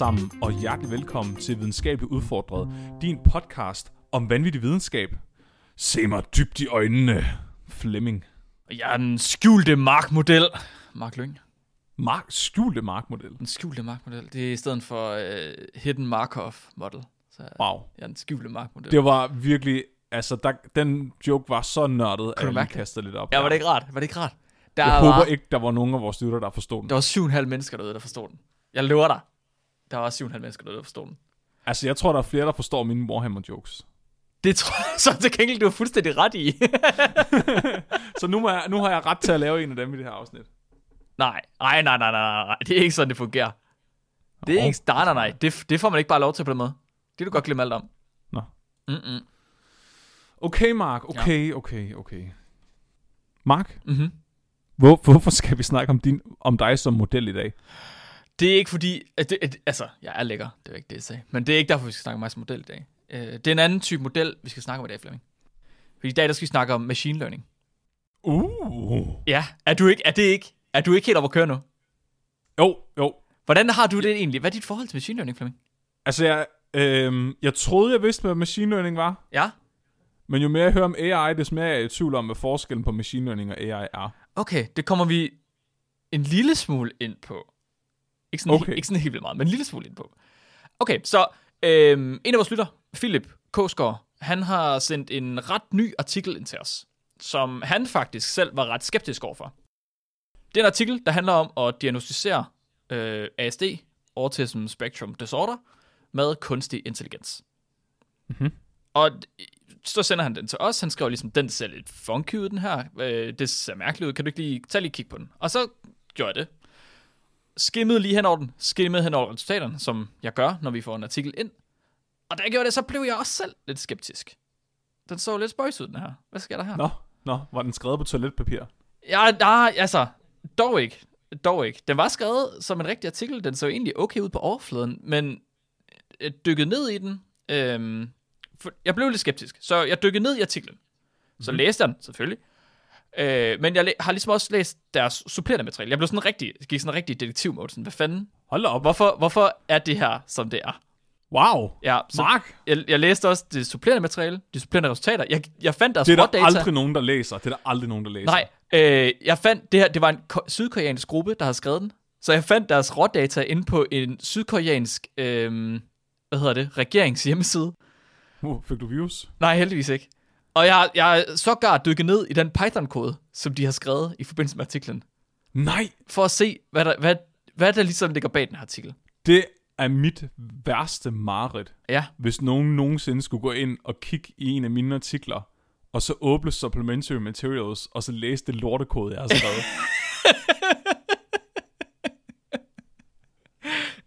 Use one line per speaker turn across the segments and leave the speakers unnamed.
Sammen, og hjertelig velkommen til Videnskabeligt Udfordret, din podcast om vanvittig videnskab. Se mig dybt i øjnene, Flemming.
Jeg er den skjulte markmodel. Mark Lyng.
Mark, skjulte markmodel.
Den skjulte markmodel. Det er i stedet for uh, Hidden Markov model. Så
Wow.
jeg er den skjulte markmodel.
Det var virkelig, altså der, den joke var så nørdet, at jeg kastede lidt op.
Ja, var det ikke rart? Var det ikke rart? Der
Jeg
var,
håber ikke, der var nogen af vores lytter, der forstod den.
Der var 7,5 mennesker derude, der forstod den. Jeg lover dig. Der var 7,5 mennesker der forstod den.
Altså, jeg tror, der er flere, der forstår mine Warhammer-jokes.
Det tror jeg så til gengæld, du er fuldstændig ret i.
Så nu, må jeg, nu har jeg ret til at lave en af dem i det her afsnit.
nej, nej, nej, nej, nej, nej. Det er ikke sådan, det fungerer. Det er
Nå.
ikke... Nej, nej, nej. Det, det får man ikke bare lov til på den måde. Det kan du godt glemme alt om.
Nå.
Mm-mm.
Okay, Mark. Okay, okay, okay. Mark,
Mm-hmm.
hvor, hvorfor skal vi snakke om, din, om dig som model i dag?
Det er ikke fordi, at det, at, altså, jeg er lækker, det er ikke det, jeg sagde. Men det er ikke derfor, vi skal snakke om mig som model i dag. Uh, det er en anden type model, vi skal snakke om i dag, Flemming. Fordi i dag, der skal vi snakke om machine learning.
Uh.
Ja, er du ikke, er det ikke, er du ikke helt oppe at køre nu?
Jo, jo.
Hvordan har du det egentlig? Hvad er dit forhold til machine learning, Flemming?
Altså, jeg, øhm, jeg troede, jeg vidste, hvad machine learning var.
Ja?
Men jo mere jeg hører om AI, des mere er jeg i tvivl om, hvad forskellen på machine learning og AI er.
Okay, det kommer vi en lille smule ind på. Ikke sådan,
Okay.
ikke sådan helt vildt meget, men en lille smule ind på. Okay, så øhm, en af vores lytter, Philip Koskår, han har sendt en ret ny artikel ind til os, som han faktisk selv var ret skeptisk overfor. Det er en artikel, der handler om at diagnostisere øh, ASD, Autism Spectrum Disorder, med kunstig intelligens.
Mhm.
Og så sender han den til os. Han skriver ligesom, den ser lidt funky ud, den her. Øh, det ser mærkeligt ud. Kan du ikke lige tage lige kig på den? Og så gjorde jeg det. Skimmede lige hen over den. Skimmede hen over resultaterne, som jeg gør, når vi får en artikel ind. Og da jeg gjorde det, så blev jeg også selv lidt skeptisk. Den så lidt spøjs ud, den her. Hvad sker der her?
Nå, nå, var den skrevet på toiletpapir?
Ja, nej, altså, dog ikke. Dog ikke. Den var skrevet som en rigtig artikel. Den så egentlig okay ud på overfladen, men øh, dykket ned i den. Øhm, for, jeg blev lidt skeptisk, så jeg dykkede ned i artiklen. Så læste jeg den, selvfølgelig. Øh, men jeg har ligesom også læst deres supplerende materiale. Jeg blev sådan rigtig, gik sådan rigtig detektiv mode. Sådan, hvad fanden?
Hold op.
Hvorfor, hvorfor er det her, som det er?
Wow.
Ja, så
Mark,
jeg, jeg læste også det supplerende materiale, de supplerende resultater. Jeg, jeg fandt deres
det er der
rådata.
aldrig nogen, der læser. Det er der aldrig nogen, der læser.
Nej, øh, jeg fandt det her, det var en ko- sydkoreansk gruppe, der havde skrevet den. Så jeg fandt deres rådata inde på en sydkoreansk, øh, hvad hedder det, regerings hjemmeside.
Uh, fik du views?
Nej, heldigvis ikke. Og jeg, jeg er sågar dykket ned i den Python-kode, som de har skrevet i forbindelse med artiklen,
Nej,
for at se, hvad der, hvad, hvad der ligesom ligger bag den her artikel.
det er mit værste mareridt.
Ja,
Hvis nogen nogensinde skulle gå ind og kigge i en af mine artikler, og så åbne supplementary materials, og så læse det lortekode, jeg har skrevet.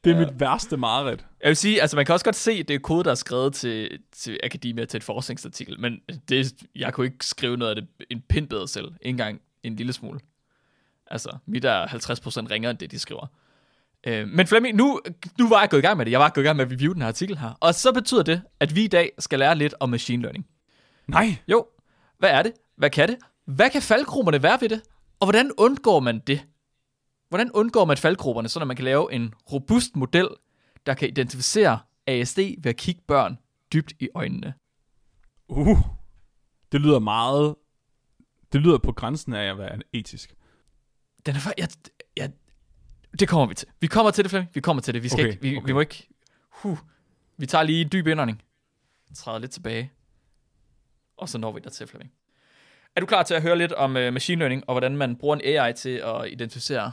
det er mit værste mareridt.
jeg vil sige, altså man kan også godt se, at det er kode, der er skrevet til, til akademia til et forskningsartikel, men det, jeg kunne ikke skrive noget af det en pind bedre selv, ikke engang en lille smule. Altså, mit er 50% ringere end det, de skriver. Øh, men Flemming, nu, nu var jeg gået i gang med det. Jeg var gået i gang med at review den her artikel her. Og så betyder det, at vi i dag skal lære lidt om machine learning.
Nej,
Jo, hvad er det? Hvad kan det? Hvad kan faldgrupperne være ved det? Og hvordan undgår man det? Hvordan undgår man faldgrupperne, så man kan lave en robust model, der kan identificere ASD ved at kigge børn dybt i øjnene?
uh, det lyder meget, det lyder på grænsen af at være etisk.
Den er jeg, jeg, det kommer vi til. Vi kommer til det, Flemming. Vi kommer til det. Vi, skal
Okay,
ikke, vi,
okay.
vi må ikke... Huh. Vi tager lige en dyb indånding. Træder lidt tilbage. Og så når vi der til, Flemming. Er du klar til at høre lidt om uh, machine learning, og hvordan man bruger en AI til at identificere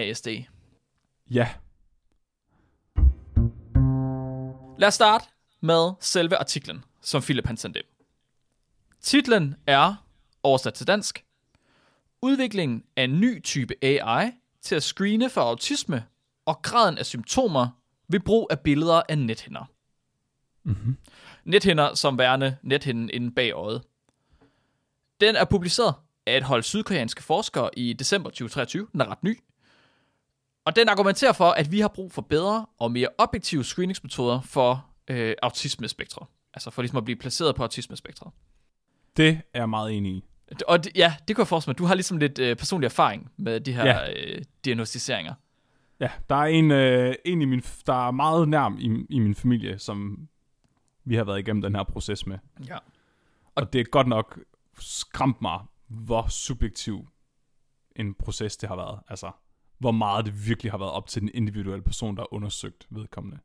ASD?
Ja,
Lad os starte med selve artiklen, som Philip han sendte ind. Titlen er, oversat til dansk, Udviklingen af en ny type AI til at screene for autisme og graden af symptomer ved brug af billeder af nethinder. Mm-hmm. Nethinder som værende nethinden inde bag øjet. Den er publiceret af et hold sydkoreanske forskere i december 2023. Den er ret ny. Og den argumenterer for, at vi har brug for bedre og mere objektive screeningsmetoder for øh, autismespektret. Altså for ligesom at blive placeret på autismespektret.
Det er jeg meget enig i.
Og det, ja, det kunne jeg forestille mig. Du har ligesom lidt øh, personlig erfaring med de her
Ja.
øh, diagnostiseringer.
Ja, der er en, øh, en i min, der er meget nærm i, i min familie, som vi har været igennem den her proces med.
Ja.
Og det er godt nok skræmt mig, hvor subjektiv en proces det har været. Altså, hvor meget det virkelig har været op til den individuelle person, der har undersøgt vedkommende.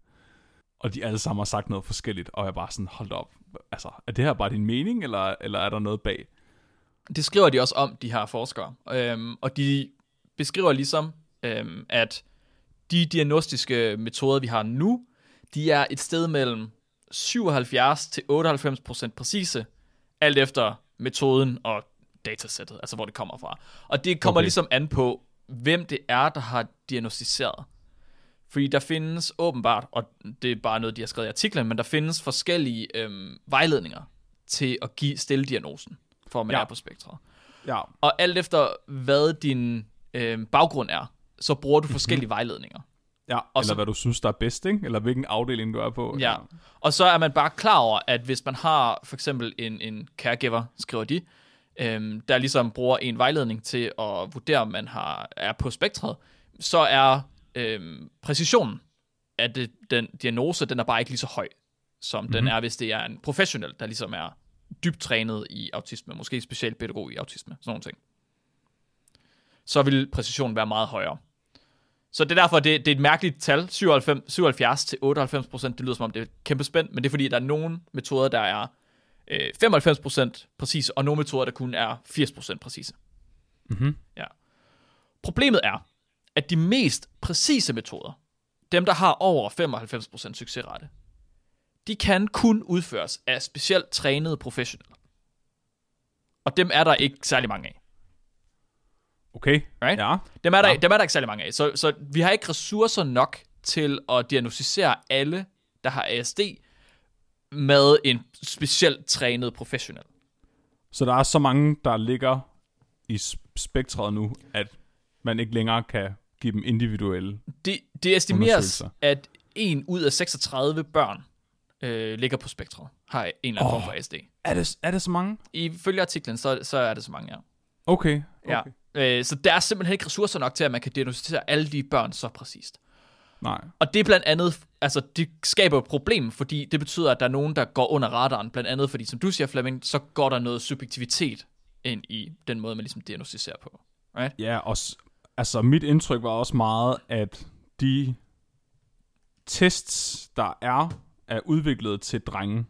Og de alle sammen har sagt noget forskelligt, og jeg bare sådan, hold da op. Altså, er det her bare din mening, eller, eller er der noget bag?
Det skriver de også om, de her forskere. Øhm, og de beskriver ligesom, øhm, at de diagnostiske metoder, vi har nu, de er et sted mellem 77 til 98 procent præcise, alt efter metoden og datasættet, altså hvor det kommer fra. Og det kommer
okay.
ligesom an på, hvem det er, der har diagnostiseret. Fordi der findes åbenbart, og det er bare noget, de har skrevet i artiklen, men der findes forskellige øhm, vejledninger til at give stille diagnosen, for at man
Ja.
ja. er på spektret.
Ja,
Og alt efter, hvad din øh, baggrund er, så bruger du forskellige vejledninger.
ja.
Og
eller
så-
hvad du synes, der er bedst, ikke? Eller hvilken afdeling du er på.
Ja. Og så er man bare klar over, at hvis man har for eksempel en, en caregiver, skriver de, øhm, der ligesom bruger en vejledning til at vurdere, om man har, er på spektret, så er øhm, præcisionen af det, den diagnose, den er bare ikke lige så høj, som mm-hmm. den er, hvis det er en professionel, der ligesom er dybt trænet i autisme, måske specialpædagog i autisme, sådan nogle ting. Så vil præcisionen være meget højere. Så det er derfor, det, det er et mærkeligt tal, 97, 77 til 98 procent. Det lyder som om, det er kæmpe spændt, men det er fordi, der er nogle metoder, der er øh, 95 procent præcise, og nogle metoder, der kun er 80 procent præcise.
Mhm.
Ja. Problemet er, at de mest præcise metoder, dem der har over 95 procent succesrate, de kan kun udføres af specielt trænede professionelle. Og dem er der ikke særlig mange af.
Okay,
Right?
ja.
Dem er der,
ja.
dem er der ikke særlig mange af. Så, så vi har ikke ressourcer nok til at diagnostisere alle, der har ASD, med en specielt trænet professionel.
Så der er så mange, der ligger i sp- spektret nu, at man ikke længere kan give dem individuelle.
Det, det estimeres, at en ud af 36 børn øh, ligger på spektret, har en eller anden
Åh.
form for ASD.
Er det, er det så mange?
Ifølge artiklen, så, så er det så mange, ja.
Okay. okay.
ja. Øh, så der er simpelthen ikke ressourcer nok til, at man kan diagnostisere alle de børn så præcist.
Nej.
Og det er blandt andet, altså det skaber et problem, fordi det betyder, at der er nogen, der går under radaren, blandt andet fordi, som du siger Flemming, så går der noget subjektivitet ind i den måde, man ligesom diagnostiserer på. Right?
Ja, og altså mit indtryk var også meget, at de tests, der er, er udviklet til drenge.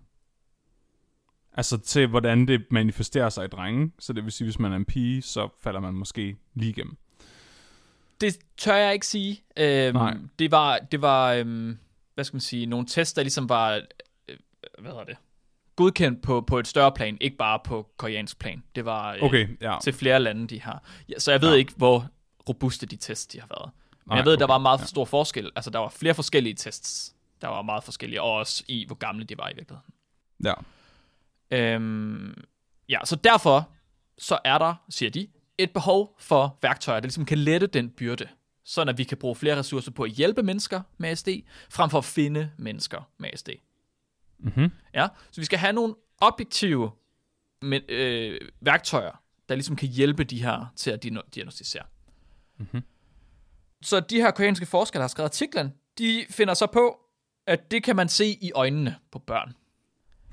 Altså til, hvordan det manifesterer sig i drenge. Så det vil sige, hvis man er en pige, så falder man måske lige igennem.
Det tør jeg ikke sige. Øhm,
Nej.
Det var, det var øhm, hvad skal man sige, nogle tests, der ligesom var, øh, hvad hedder det, godkendt på, på et større plan, ikke bare på koreansk plan. Det var øh,
Okay, ja.
til flere lande, de har. Ja, så jeg ved
Ja.
ikke, hvor robuste de tests, de har været. Men
Nej,
jeg ved, okay, der var meget
ja.
stor forskel. Altså, der var flere forskellige tests. Der var meget forskellige, og også i, hvor gamle de var i virkeligheden.
Ja.
Øhm, ja, så derfor, så er der, siger de, et behov for værktøjer, der ligesom kan lette den byrde, sådan at vi kan bruge flere ressourcer på at hjælpe mennesker med ASD, frem for at finde mennesker med ASD.
Mm-hmm.
Ja, så vi skal have nogle objektive men, øh, værktøjer, der ligesom kan hjælpe de her til at diagno- diagnostisere. Mm-hmm. Så de her koreanske forskere, der har skrevet artiklen, de finder så på, at det kan man se i øjnene på børn.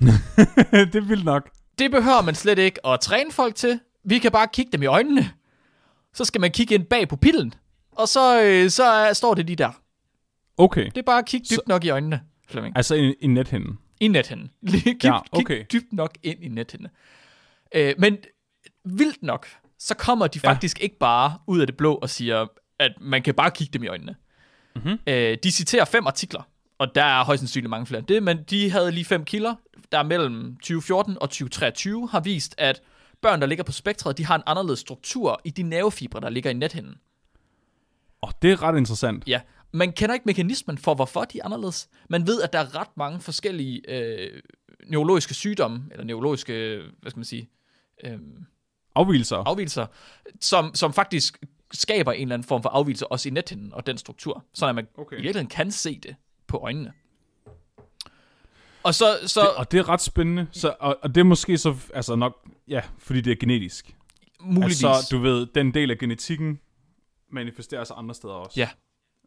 det er vildt nok.
Det behøver man slet ikke at træne folk til. Vi kan bare kigge dem i øjnene. Så skal man kigge ind bag pupillen. Og så, øh, så er, står det lige der.
Okay.
Det er bare at kigge dybt
Så-
nok i øjnene, Flemming.
Altså i, i nethinden.
I nethænden. Lige kig,
Ja, okay.
kig dybt nok ind i nethænden. Øh, men vildt nok, så kommer de
Ja.
faktisk ikke bare ud af det blå og siger, at man kan bare kigge dem i øjnene.
Mhm.
Mm-hmm. Øh, de citerer fem artikler, og der er højst sandsynligt mange flere end det, men de havde lige fem kilder, der mellem 2014 og 2023 har vist, at børn, der ligger på spektret, de har en anderledes struktur i de nervefibre, der ligger i nethinden.
Og det er ret interessant.
Ja, man kender ikke mekanismen for, hvorfor de er anderledes. Man ved, at der er ret mange forskellige øh, neurologiske sygdomme, eller neurologiske, hvad skal man sige, øh,
Afvielser.
afvielser, som, som faktisk skaber en eller anden form for afvielse også i nethinden og den struktur, så at man
Okay.
okay. i virkeligheden kan se det på øjnene. Og så, så
Det, og det er ret spændende. Så, og, og det er måske så, altså nok, ja, fordi det er genetisk.
muligvis...
Altså, du ved, den del af genetikken manifesterer sig andre steder også.
Ja,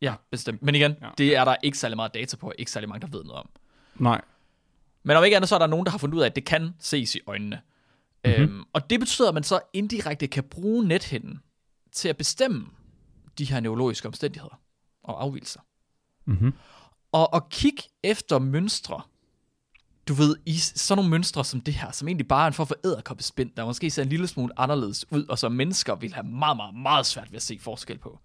ja, bestemt. Men igen,
Ja.
det er der ikke særlig meget data på, ikke særlig mange, der ved noget om.
Nej.
Men om ikke andet, så er der nogen, der har fundet ud af, at det kan ses i øjnene. Mm-hmm. Øhm, og det betyder, at man så indirekte kan bruge nethinden til at bestemme de her neurologiske omstændigheder og afvielser.
Mm-hmm.
Og, og kig efter mønstre, du ved, i sådan nogle mønstre som det her, som egentlig bare er en form for æderkoppespind, der måske ser en lille smule anderledes ud, og som mennesker vil have meget, meget, meget svært ved at se forskel på.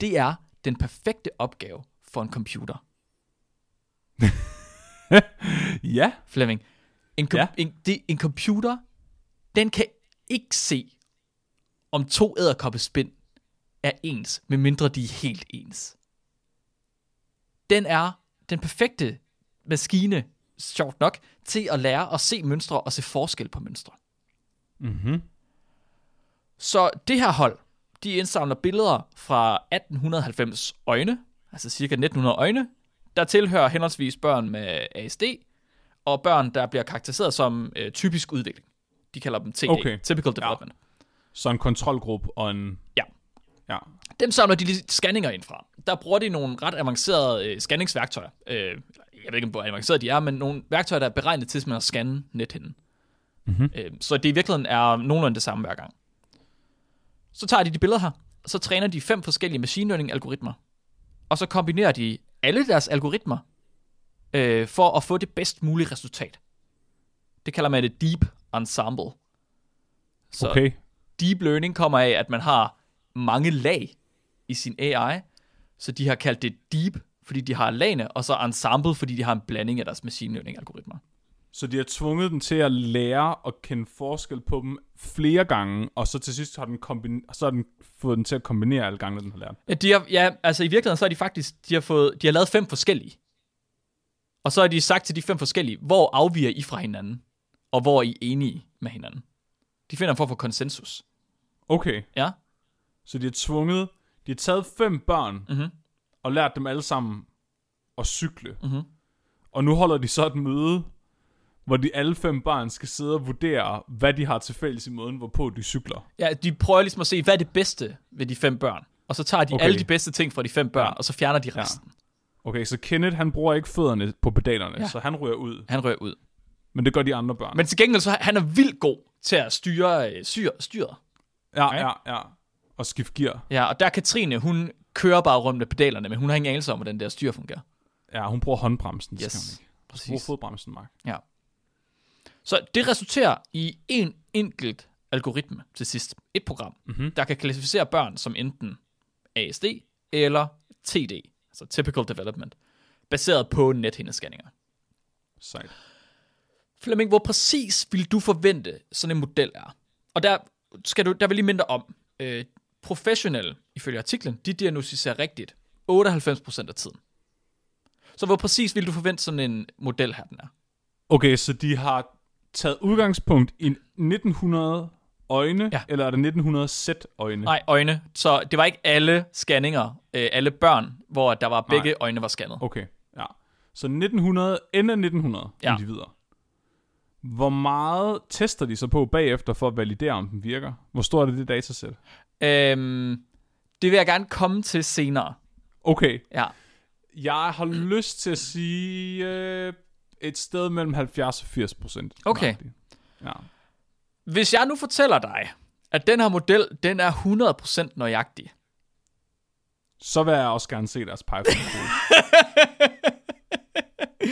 Det er den perfekte opgave for en computer.
Ja.
Flemming. En, com-
ja.
en, det, en computer, den kan ikke se, om to æderkoppespind er ens, medmindre de er helt ens. Den er den perfekte maskine, sjovt nok, til at lære at se mønstre og se forskel på mønstre.
Mm-hmm.
Så det her hold, de indsamler billeder fra 1890 øjne, altså cirka 1900 øjne, der tilhører henholdsvis børn med ASD, og børn, der bliver karakteriseret som øh, typisk udvikling. De kalder dem TD,
Okay.
Typical Development.
Så en kontrolgruppe og en...
Ja.
Ja.
Dem samler de lige scanninger ind fra. Der bruger de nogle ret avancerede øh, scanningsværktøjer. Øh, jeg ved ikke, hvor avancerede de er, men nogle værktøjer, der er beregnet til simpelthen at scanne nethinden.
Mhm.
Øh, så det i virkeligheden er nogenlunde det samme hver gang. Så tager de de billeder her, og så træner de fem forskellige machine learning algoritmer. Og så kombinerer de alle deres algoritmer øh, for at få det bedst mulige resultat. Det kalder man et deep ensemble. Så
Okay.
deep learning kommer af, at man har mange lag i sin AI, så de har kaldt det deep, fordi de har lagene, og så ensemble, fordi de har en blanding af deres machine learning algoritmer.
Så de har tvunget den til at lære at kende forskel på dem flere gange, og så til sidst har den, kombin- så har den fået den til at kombinere alle gange, den har lært.
Ja, de har, ja, altså i virkeligheden så har de faktisk, de har, fået, de har lavet fem forskellige. Og så har de sagt til de fem forskellige, hvor afviger I fra hinanden, og hvor er I enige med hinanden. De finder en form for konsensus.
Okay.
Ja,
Så de har tvunget, de har taget fem børn,
Mhm.
Og lært dem alle sammen at cykle.
Mhm.
Og nu holder de så et møde, hvor de alle fem børn skal sidde og vurdere, hvad de har til fælles i måden, hvorpå de cykler.
ja de prøver ligesom at se, hvad er det bedste ved de fem børn. Og så tager de
Okay.
alle de bedste ting fra de fem børn,
Ja.
ja. og så fjerner de resten.
Okay, så Kenneth, han bruger ikke fødderne på pedalerne, ja.
Ja.
så han rører ud.
Han rører ud.
Men det gør de andre børn.
Men til gengæld så han er vildt god til at styre øh, syr, styret.
ja,
Okay.
ja, ja. Og skift gear.
Ja, og der er Katrine, hun kører bare rundt med pedalerne, men hun har ingen anelse om, hvordan der styr fungerer.
Ja, hun bruger håndbremsen. det skal hun
Yes,
ikke. Hun bruger
præcis.
fodbremsen, Mark.
Ja. Så det resulterer i en enkelt algoritme til sidst. Et program,
Mhm.
der kan klassificere børn som enten ASD eller TD, altså Typical Development, baseret på nethindescanninger.
Sejt.
Flemming, hvor præcis vil du forvente sådan en model er? Og der skal du, der vil lige mindre om, øh, professionelle, ifølge artiklen, de diagnostiserer rigtigt 98% af tiden. Så hvor præcis vil du forvente sådan en model her, den er?
Okay, så de har taget udgangspunkt i 1900 øjne,
Ja.
eller er det 1900 sæt øjne?
Nej, øjne. Så det var ikke alle scanninger, øh, alle børn, hvor der var begge
Nej.
øjne var scannet.
Okay, ja. Så 1900, ende af 1900 ja.
Ja.
individer. Hvor meget tester de så på bagefter for at validere, om den virker? Hvor stort er det datasæt?
Øhm, det vil jeg gerne komme til senere.
Okay,
Ja.
jeg har lyst til at sige øh, et sted mellem 70 og 80 procent.
Okay.
Ja.
Hvis jeg nu fortæller dig, at den her model, den er 100% nøjagtig,
Så vil jeg også gerne se deres python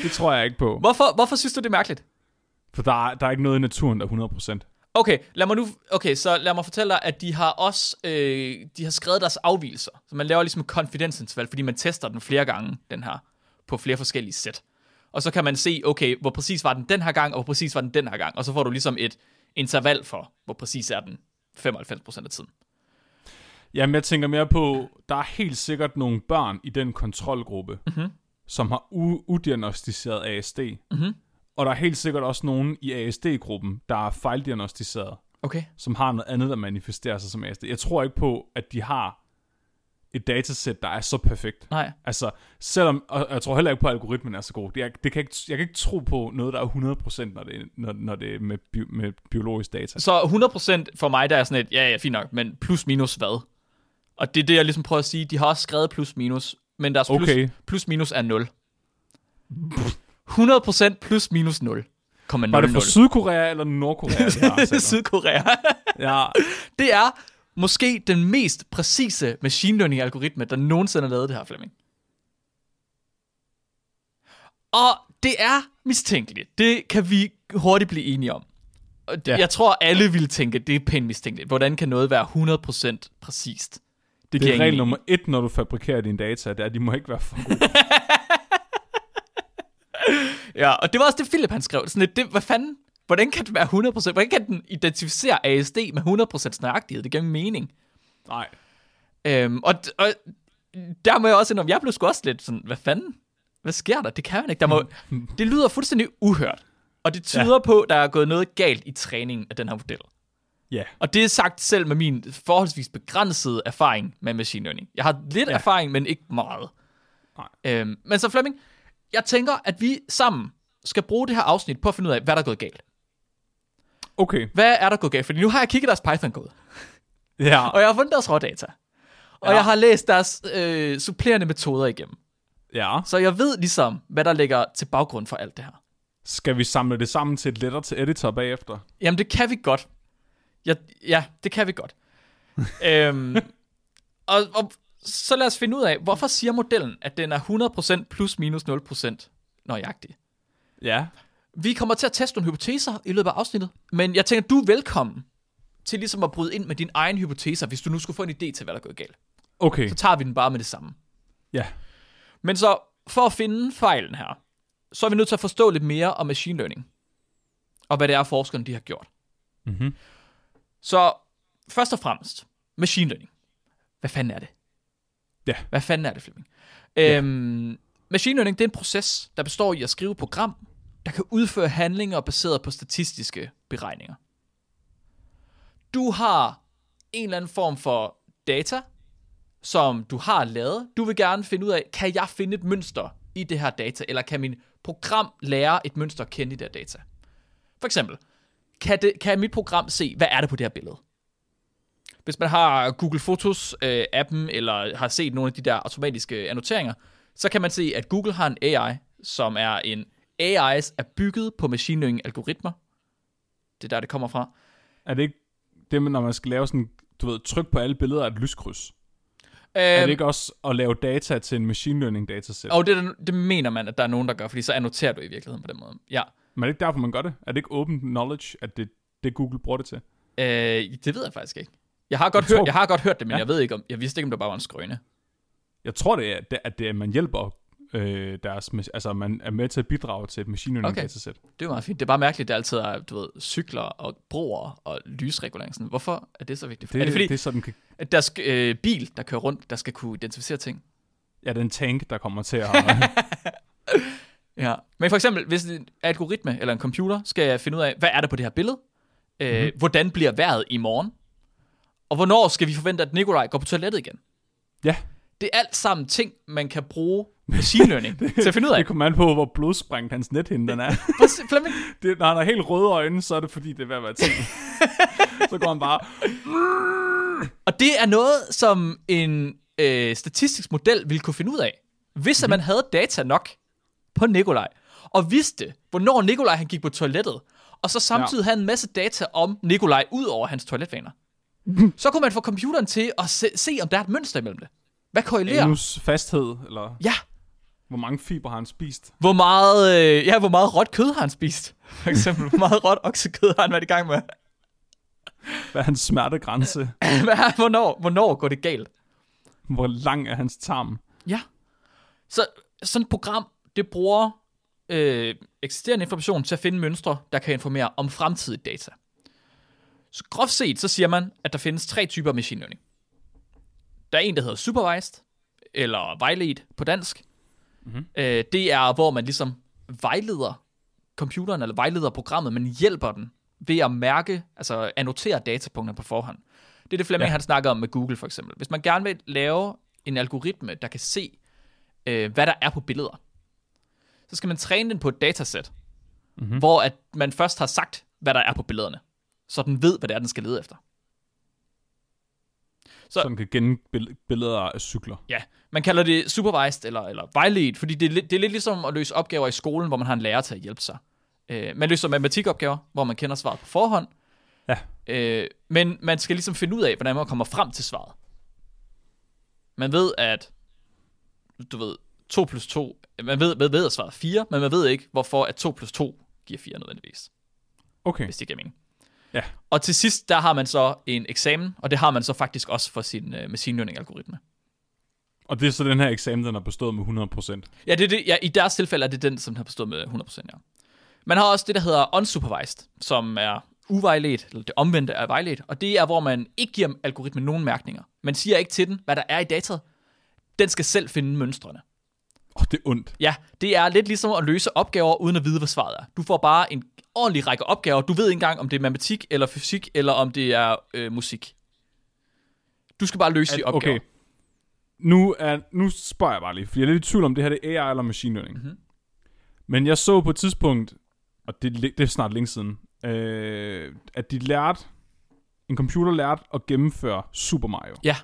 det tror jeg ikke på.
hvorfor, hvorfor synes du, det er mærkeligt?
For der er, der er ikke noget i naturen, der er 100 procent.
Okay, lad mig nu, okay, så lad mig fortælle dig, at de har også, øh, de har skrevet deres afvielser. Så man laver ligesom et konfidensinterval, fordi man tester den flere gange, den her, på flere forskellige sæt. Og så kan man se, okay, hvor præcis var den den her gang, og hvor præcis var den den her gang. Og så får du ligesom et interval for, hvor præcis er den 95% af tiden.
Jamen, jeg tænker mere på, der er helt sikkert nogle børn i den kontrolgruppe, mm-hmm. som har u- udiagnostiseret ASD.
Mhm.
Og der er helt sikkert også nogen i ASD-gruppen, der er fejldiagnostiseret,
Okay.
som har noget andet, der manifesterer sig som ASD. Jeg tror ikke på, at de har et datasæt, der er så perfekt.
Nej.
Altså, selvom, og jeg tror heller ikke på, at algoritmen er så god. Jeg, det kan ikke, jeg kan ikke tro på noget, der er 100%, når det, når, når det er med, bi, med biologisk data.
Så 100% for mig, der er sådan et, ja, ja, fint nok, men plus minus hvad? Og det er det, jeg ligesom prøver at sige. De har også skrevet plus minus, men deres plus,
Okay.
plus minus er 0. 100% plus minus 0. Kommer 0,
Var det fra Sydkorea eller Nordkorea? det her, du?
Sydkorea.
ja,
det er måske den mest præcise machine learning algoritme, der nogensinde har lavet det her, Flemming. Og det er mistænkeligt. Det kan vi hurtigt blive enige om.
Ja.
Jeg tror, alle vil tænke, at det er pænt mistænkeligt. Hvordan kan noget være 100% præcist? Det,
det er regel nummer et, når du fabrikerer dine data, det er, at de må ikke være for gode.
Ja, og det var også det, Philip han skrev. Sådan lidt, det, hvad fanden? Hvordan kan det være 100%? Hvordan kan den identificere ASD med 100% nøjagtighed? Det giver ingen mening.
Nej.
Øhm, og, og der må jeg også indrømme, jeg blev sgu også lidt sådan, hvad fanden? Hvad sker der? Det kan man ikke. Der må, det lyder fuldstændig uhørt. Og det tyder ja. på, at der er gået noget galt i træningen af den her model.
Ja.
Og det er sagt selv med min forholdsvis begrænsede erfaring med machine learning. Jeg har lidt ja. erfaring, men ikke meget.
Nej.
Øhm, men så Flemming, jeg tænker, at vi sammen skal bruge det her afsnit på at finde ud af, hvad der er gået galt.
Okay.
Hvad er der gået galt? Fordi nu har jeg kigget deres Python-kode,
Ja.
og jeg har fundet deres rådata. Og
Ja.
jeg har læst deres øh, supplerende metoder igennem.
ja.
Så jeg ved ligesom, hvad der ligger til baggrund for alt det her.
Skal vi samle det sammen til et letter til editor bagefter?
Jamen, det kan vi godt. Ja, ja det kan vi godt. øhm, og, og så lad os finde ud af, hvorfor siger modellen, at den er 100% plus minus 0% nøjagtig.
Ja.
Vi kommer til at teste nogle hypoteser i løbet af afsnittet, men jeg tænker, du er velkommen til ligesom at bryde ind med din egen hypoteser, hvis du nu skulle få en idé til, hvad der er gået galt.
Okay.
Så tager vi den bare med det samme.
Ja.
Men så, for at finde fejlen her, så er vi nødt til at forstå lidt mere om machine learning. Og hvad det er, forskerne de har gjort.
Mhm.
Så, først og fremmest, machine learning. Hvad fanden er det?
Ja.
Hvad fanden er det, Flemming? Øhm, machine learning, det er en proces, der består i at skrive et program, der kan udføre handlinger baseret på statistiske beregninger. Du har en eller anden form for data, som du har lavet. Du vil gerne finde ud af, kan jeg finde et mønster i det her data, eller kan min program lære et mønster at kende i det her data? For eksempel, kan, det, kan mit program se, hvad er det på det her billede? Hvis man har Google Fotos øh, appen, eller har set nogle af de der automatiske annoteringer, så kan man se, at Google har en AI, som er en AI's er bygget på machine learning algoritmer. Det er der, det kommer fra.
Er det ikke det, når man skal lave sådan, du ved, tryk på alle billeder af et lyskryds?
Øhm,
Er det ikke også at lave data til en machine learning datasæt?
Og det, det mener man, at der er nogen, der gør, fordi så annoterer du i virkeligheden på den måde. Ja.
Men er det ikke derfor, man gør det? Er det ikke open knowledge, at det det Google bruger det til?
Øh, det ved jeg faktisk ikke. Jeg har godt,
Jeg tror-
hørt, jeg har godt hørt det, men
Ja.
jeg ved ikke om, jeg vidste ikke, om det bare var en skrøne.
Jeg tror, det er, det- at det at man hjælper øh, deres, altså man er med til at bidrage til et machine learning
Okay.
datasæt.
Det er meget fint. Det er bare mærkeligt, at det altid er, du ved, cykler og broer og lysregulering. Sådan, hvorfor er det så vigtigt?
Det,
er det fordi,
det er sådan, kan,
at der skal, øh, bil, der kører rundt, der skal kunne identificere ting?
ja, den tank, der kommer til at...
Ja. Men for eksempel, hvis en algoritme eller en computer skal finde ud af, hvad er der på det her billede? Øh,
Mhm.
mm-hmm. Hvordan bliver vejret i morgen? Og hvornår skal vi forvente, at Nikolaj går på toilettet igen?
ja,
Det er alt sammen ting, man kan bruge machine learning til at finde ud af.
det kommer an på, hvor blodsprængt hans nethinde den er.
Flemming,
det, når han har helt røde øjne, så er det fordi, det er ved at være ting. så går han bare...
Og det er noget, som en øh, statistisk model ville kunne finde ud af, hvis mm. at man havde data nok på Nikolaj, og vidste, hvornår Nikolaj han gik på toilettet, og så samtidig ja. havde en masse data om Nikolaj ud over hans toiletvaner. så kunne man få computeren til at se, se, om der er et mønster imellem det. Hvad korrelerer?
Anus fasthed, eller
Ja,
hvor mange fiber har han spist.
hvor meget, øh, ja, hvor meget råt kød har han spist? For eksempel, hvor meget råt oksekød har han været i gang med?
Hvad er hans smertegrænse?
Hvad er- hvornår, hvornår går det galt?
Hvor lang er hans tarm?
Ja. Så sådan et program, det bruger øh, eksisterende information til at finde mønstre, der kan informere om fremtidige data. Så groft set, så siger man, at der findes tre typer machine learning. der er en, der hedder supervised, eller vejledt på dansk. Mm-hmm. Øh, det er, hvor man ligesom vejleder computeren, eller vejleder programmet, men hjælper den ved at mærke, altså annotere datapunkter på forhånd. Det er det Flemming, ja. han snakker om med Google for eksempel. Hvis man gerne vil lave en algoritme, der kan se, øh, hvad der er på billeder, så skal man træne den på et datasæt, mm-hmm. hvor at man først har sagt, hvad der er på billederne, så den ved, hvad det er, den skal lede efter.
Så, så den kan genne billeder af cykler.
Ja, man kalder det supervised eller, eller vejledt, fordi det er, det er lidt ligesom at løse opgaver i skolen, hvor man har en lærer til at hjælpe sig. Øh, man løser matematikopgaver, hvor man kender svaret på forhånd,
ja.
øh, men man skal ligesom finde ud af, hvordan man kommer frem til svaret. Man ved, at du ved, 2 plus 2, man ved, man ved at svaret er 4, men man ved ikke, hvorfor at 2 plus 2 giver 4 nødvendigvis.
Okay.
Hvis det giver mening.
Ja.
Og til sidst, der har man så en eksamen, og det har man så faktisk også for sin uh, machine learning algoritme.
Og det er så den her eksamen, den har bestået med 100%?
Ja, det, det, ja, i deres tilfælde er det den, som har bestået med 100%, ja. Man har også det, der hedder unsupervised, som er uvejledt, eller det omvendte er vejledt, og det er, hvor man ikke giver algoritmen nogen mærkninger. Man siger ikke til den, hvad der er i dataet. Den skal selv finde mønstrene.
Åh, oh, det er ondt.
Ja, det er lidt ligesom at løse opgaver, uden at vide, hvad svaret er. Du får bare en ordentlig række opgaver. Du ved ikke engang, om det er matematik, eller fysik, eller om det er øh, musik. Du skal bare løse At, de opgaver. Okay.
Nu, er, nu spørger jeg bare lige, for jeg er lidt i tvivl om, det her det er AI eller machine learning. Mm-hmm. Men jeg så på et tidspunkt, og det, det er snart længe siden, øh, at de lærte, en computer lærte at gennemføre Super Mario.
Ja.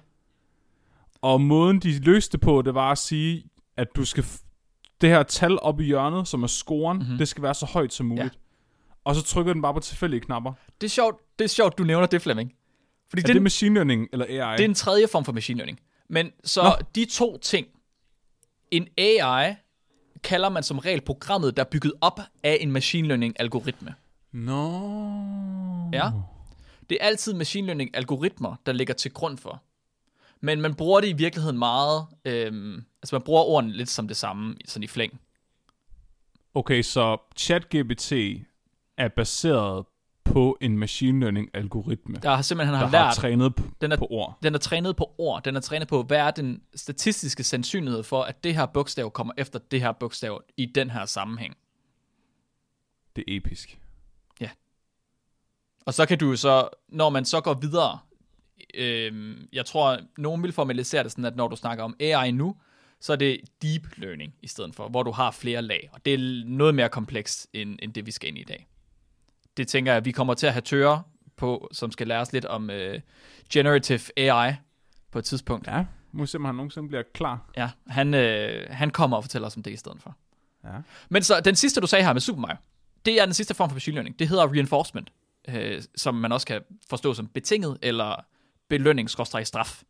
Og måden de løste på, det var at sige, at du skal det her tal op i hjørnet, som er scoren, mm-hmm. det skal være så højt som muligt. Ja. Og så trykker den bare på tilfældige knapper.
Det er sjovt, det er sjovt du nævner det, Flemming.
Fordi er det, det machine learning eller AI?
Det er en tredje form for machine learning. Men så Nå. de to ting, en AI kalder man som regel programmet, der er bygget op af en machine learning algoritme.
Nå.
No. Ja. Det er altid machine learning algoritmer, der ligger til grund for. Men man bruger det i virkeligheden meget, øhm, altså man bruger ordene lidt som det samme, sådan i flæng.
Okay, så ChatGPT er baseret på en machine learning algoritme.
Der har simpelthen har
der
lært,
har trænet på,
den er,
på ord.
Den er trænet på ord. Den er trænet på, hvad er den statistiske sandsynlighed for, at det her bogstav kommer efter det her bogstav i den her sammenhæng.
Det er episk.
Ja. Og så kan du så, når man så går videre, øh, jeg tror, nogen vil formalisere det sådan, at når du snakker om AI nu, så er det deep learning i stedet for, hvor du har flere lag. Og det er noget mere komplekst, end, end det vi skal ind i i dag. Det tænker jeg, vi kommer til at have tører på, som skal lære os lidt om uh, generative AI på et tidspunkt.
Ja, må se, om han nogensinde bliver klar.
Ja, han, øh, han kommer og fortæller os om det i stedet for.
Ja.
Men så den sidste, du sagde her med Super Mario, det er den sidste form for machine learning. Det hedder reinforcement, øh, som man også kan forstå som betinget eller belønning-straf.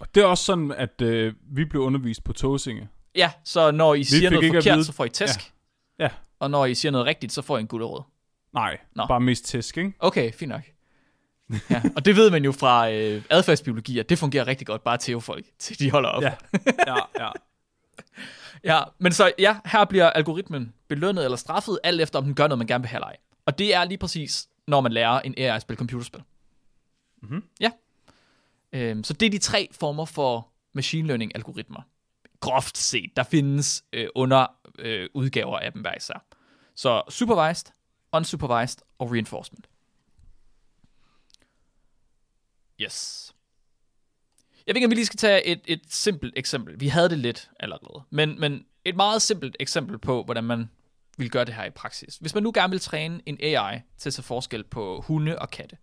Og det er også sådan, at øh, vi blev undervist på Tåsinge.
Ja, så når I vi siger noget forkert, vide... så får I tæsk.
Ja. ja.
Og når I siger noget rigtigt, så får I en gulerod.
Nej, Nå. bare mest tæsk, ikke?
Okay, fint nok. ja, og det ved man jo fra øh, adfærdsbiologi, at det fungerer rigtig godt, bare til folk, til de holder op.
Ja, ja, ja.
ja, men så ja, her bliver algoritmen belønnet eller straffet, alt efter om den gør noget, man gerne vil have eller ej. Og det er lige præcis, når man lærer en AI at spille computerspil.
Mm-hmm.
Ja. Øhm, så det er de tre former for machine learning algoritmer. Groft set. Der findes øh, under øh, udgaver af dem hver især. Så supervised, unsupervised og reinforcement. Yes. Jeg ved ikke, om vi lige skal tage et, et simpelt eksempel. Vi havde det lidt allerede. Men, men et meget simpelt eksempel på, hvordan man vil gøre det her i praksis. Hvis man nu gerne vil træne en AI til at se forskel på hunde og katte,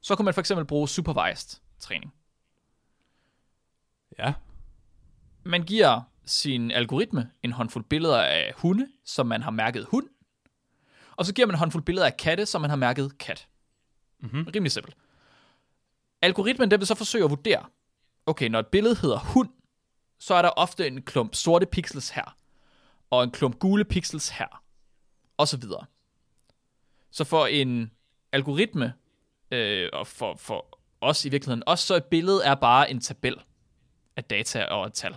så kan man for eksempel bruge supervised træning.
Ja.
Man giver sin algoritme en håndfuld billeder af hunde, som man har mærket hund, og så giver man en håndfuld billeder af katte, som man har mærket kat.
Mm-hmm.
Rimelig simpelt. Algoritmen den vil så forsøge at vurdere, okay, når et billede hedder hund, så er der ofte en klump sorte pixels her, og en klump gule pixels her, og så videre. Så for en algoritme, øh, og for, for os i virkeligheden, også så et billede er bare en tabel af data og et tal.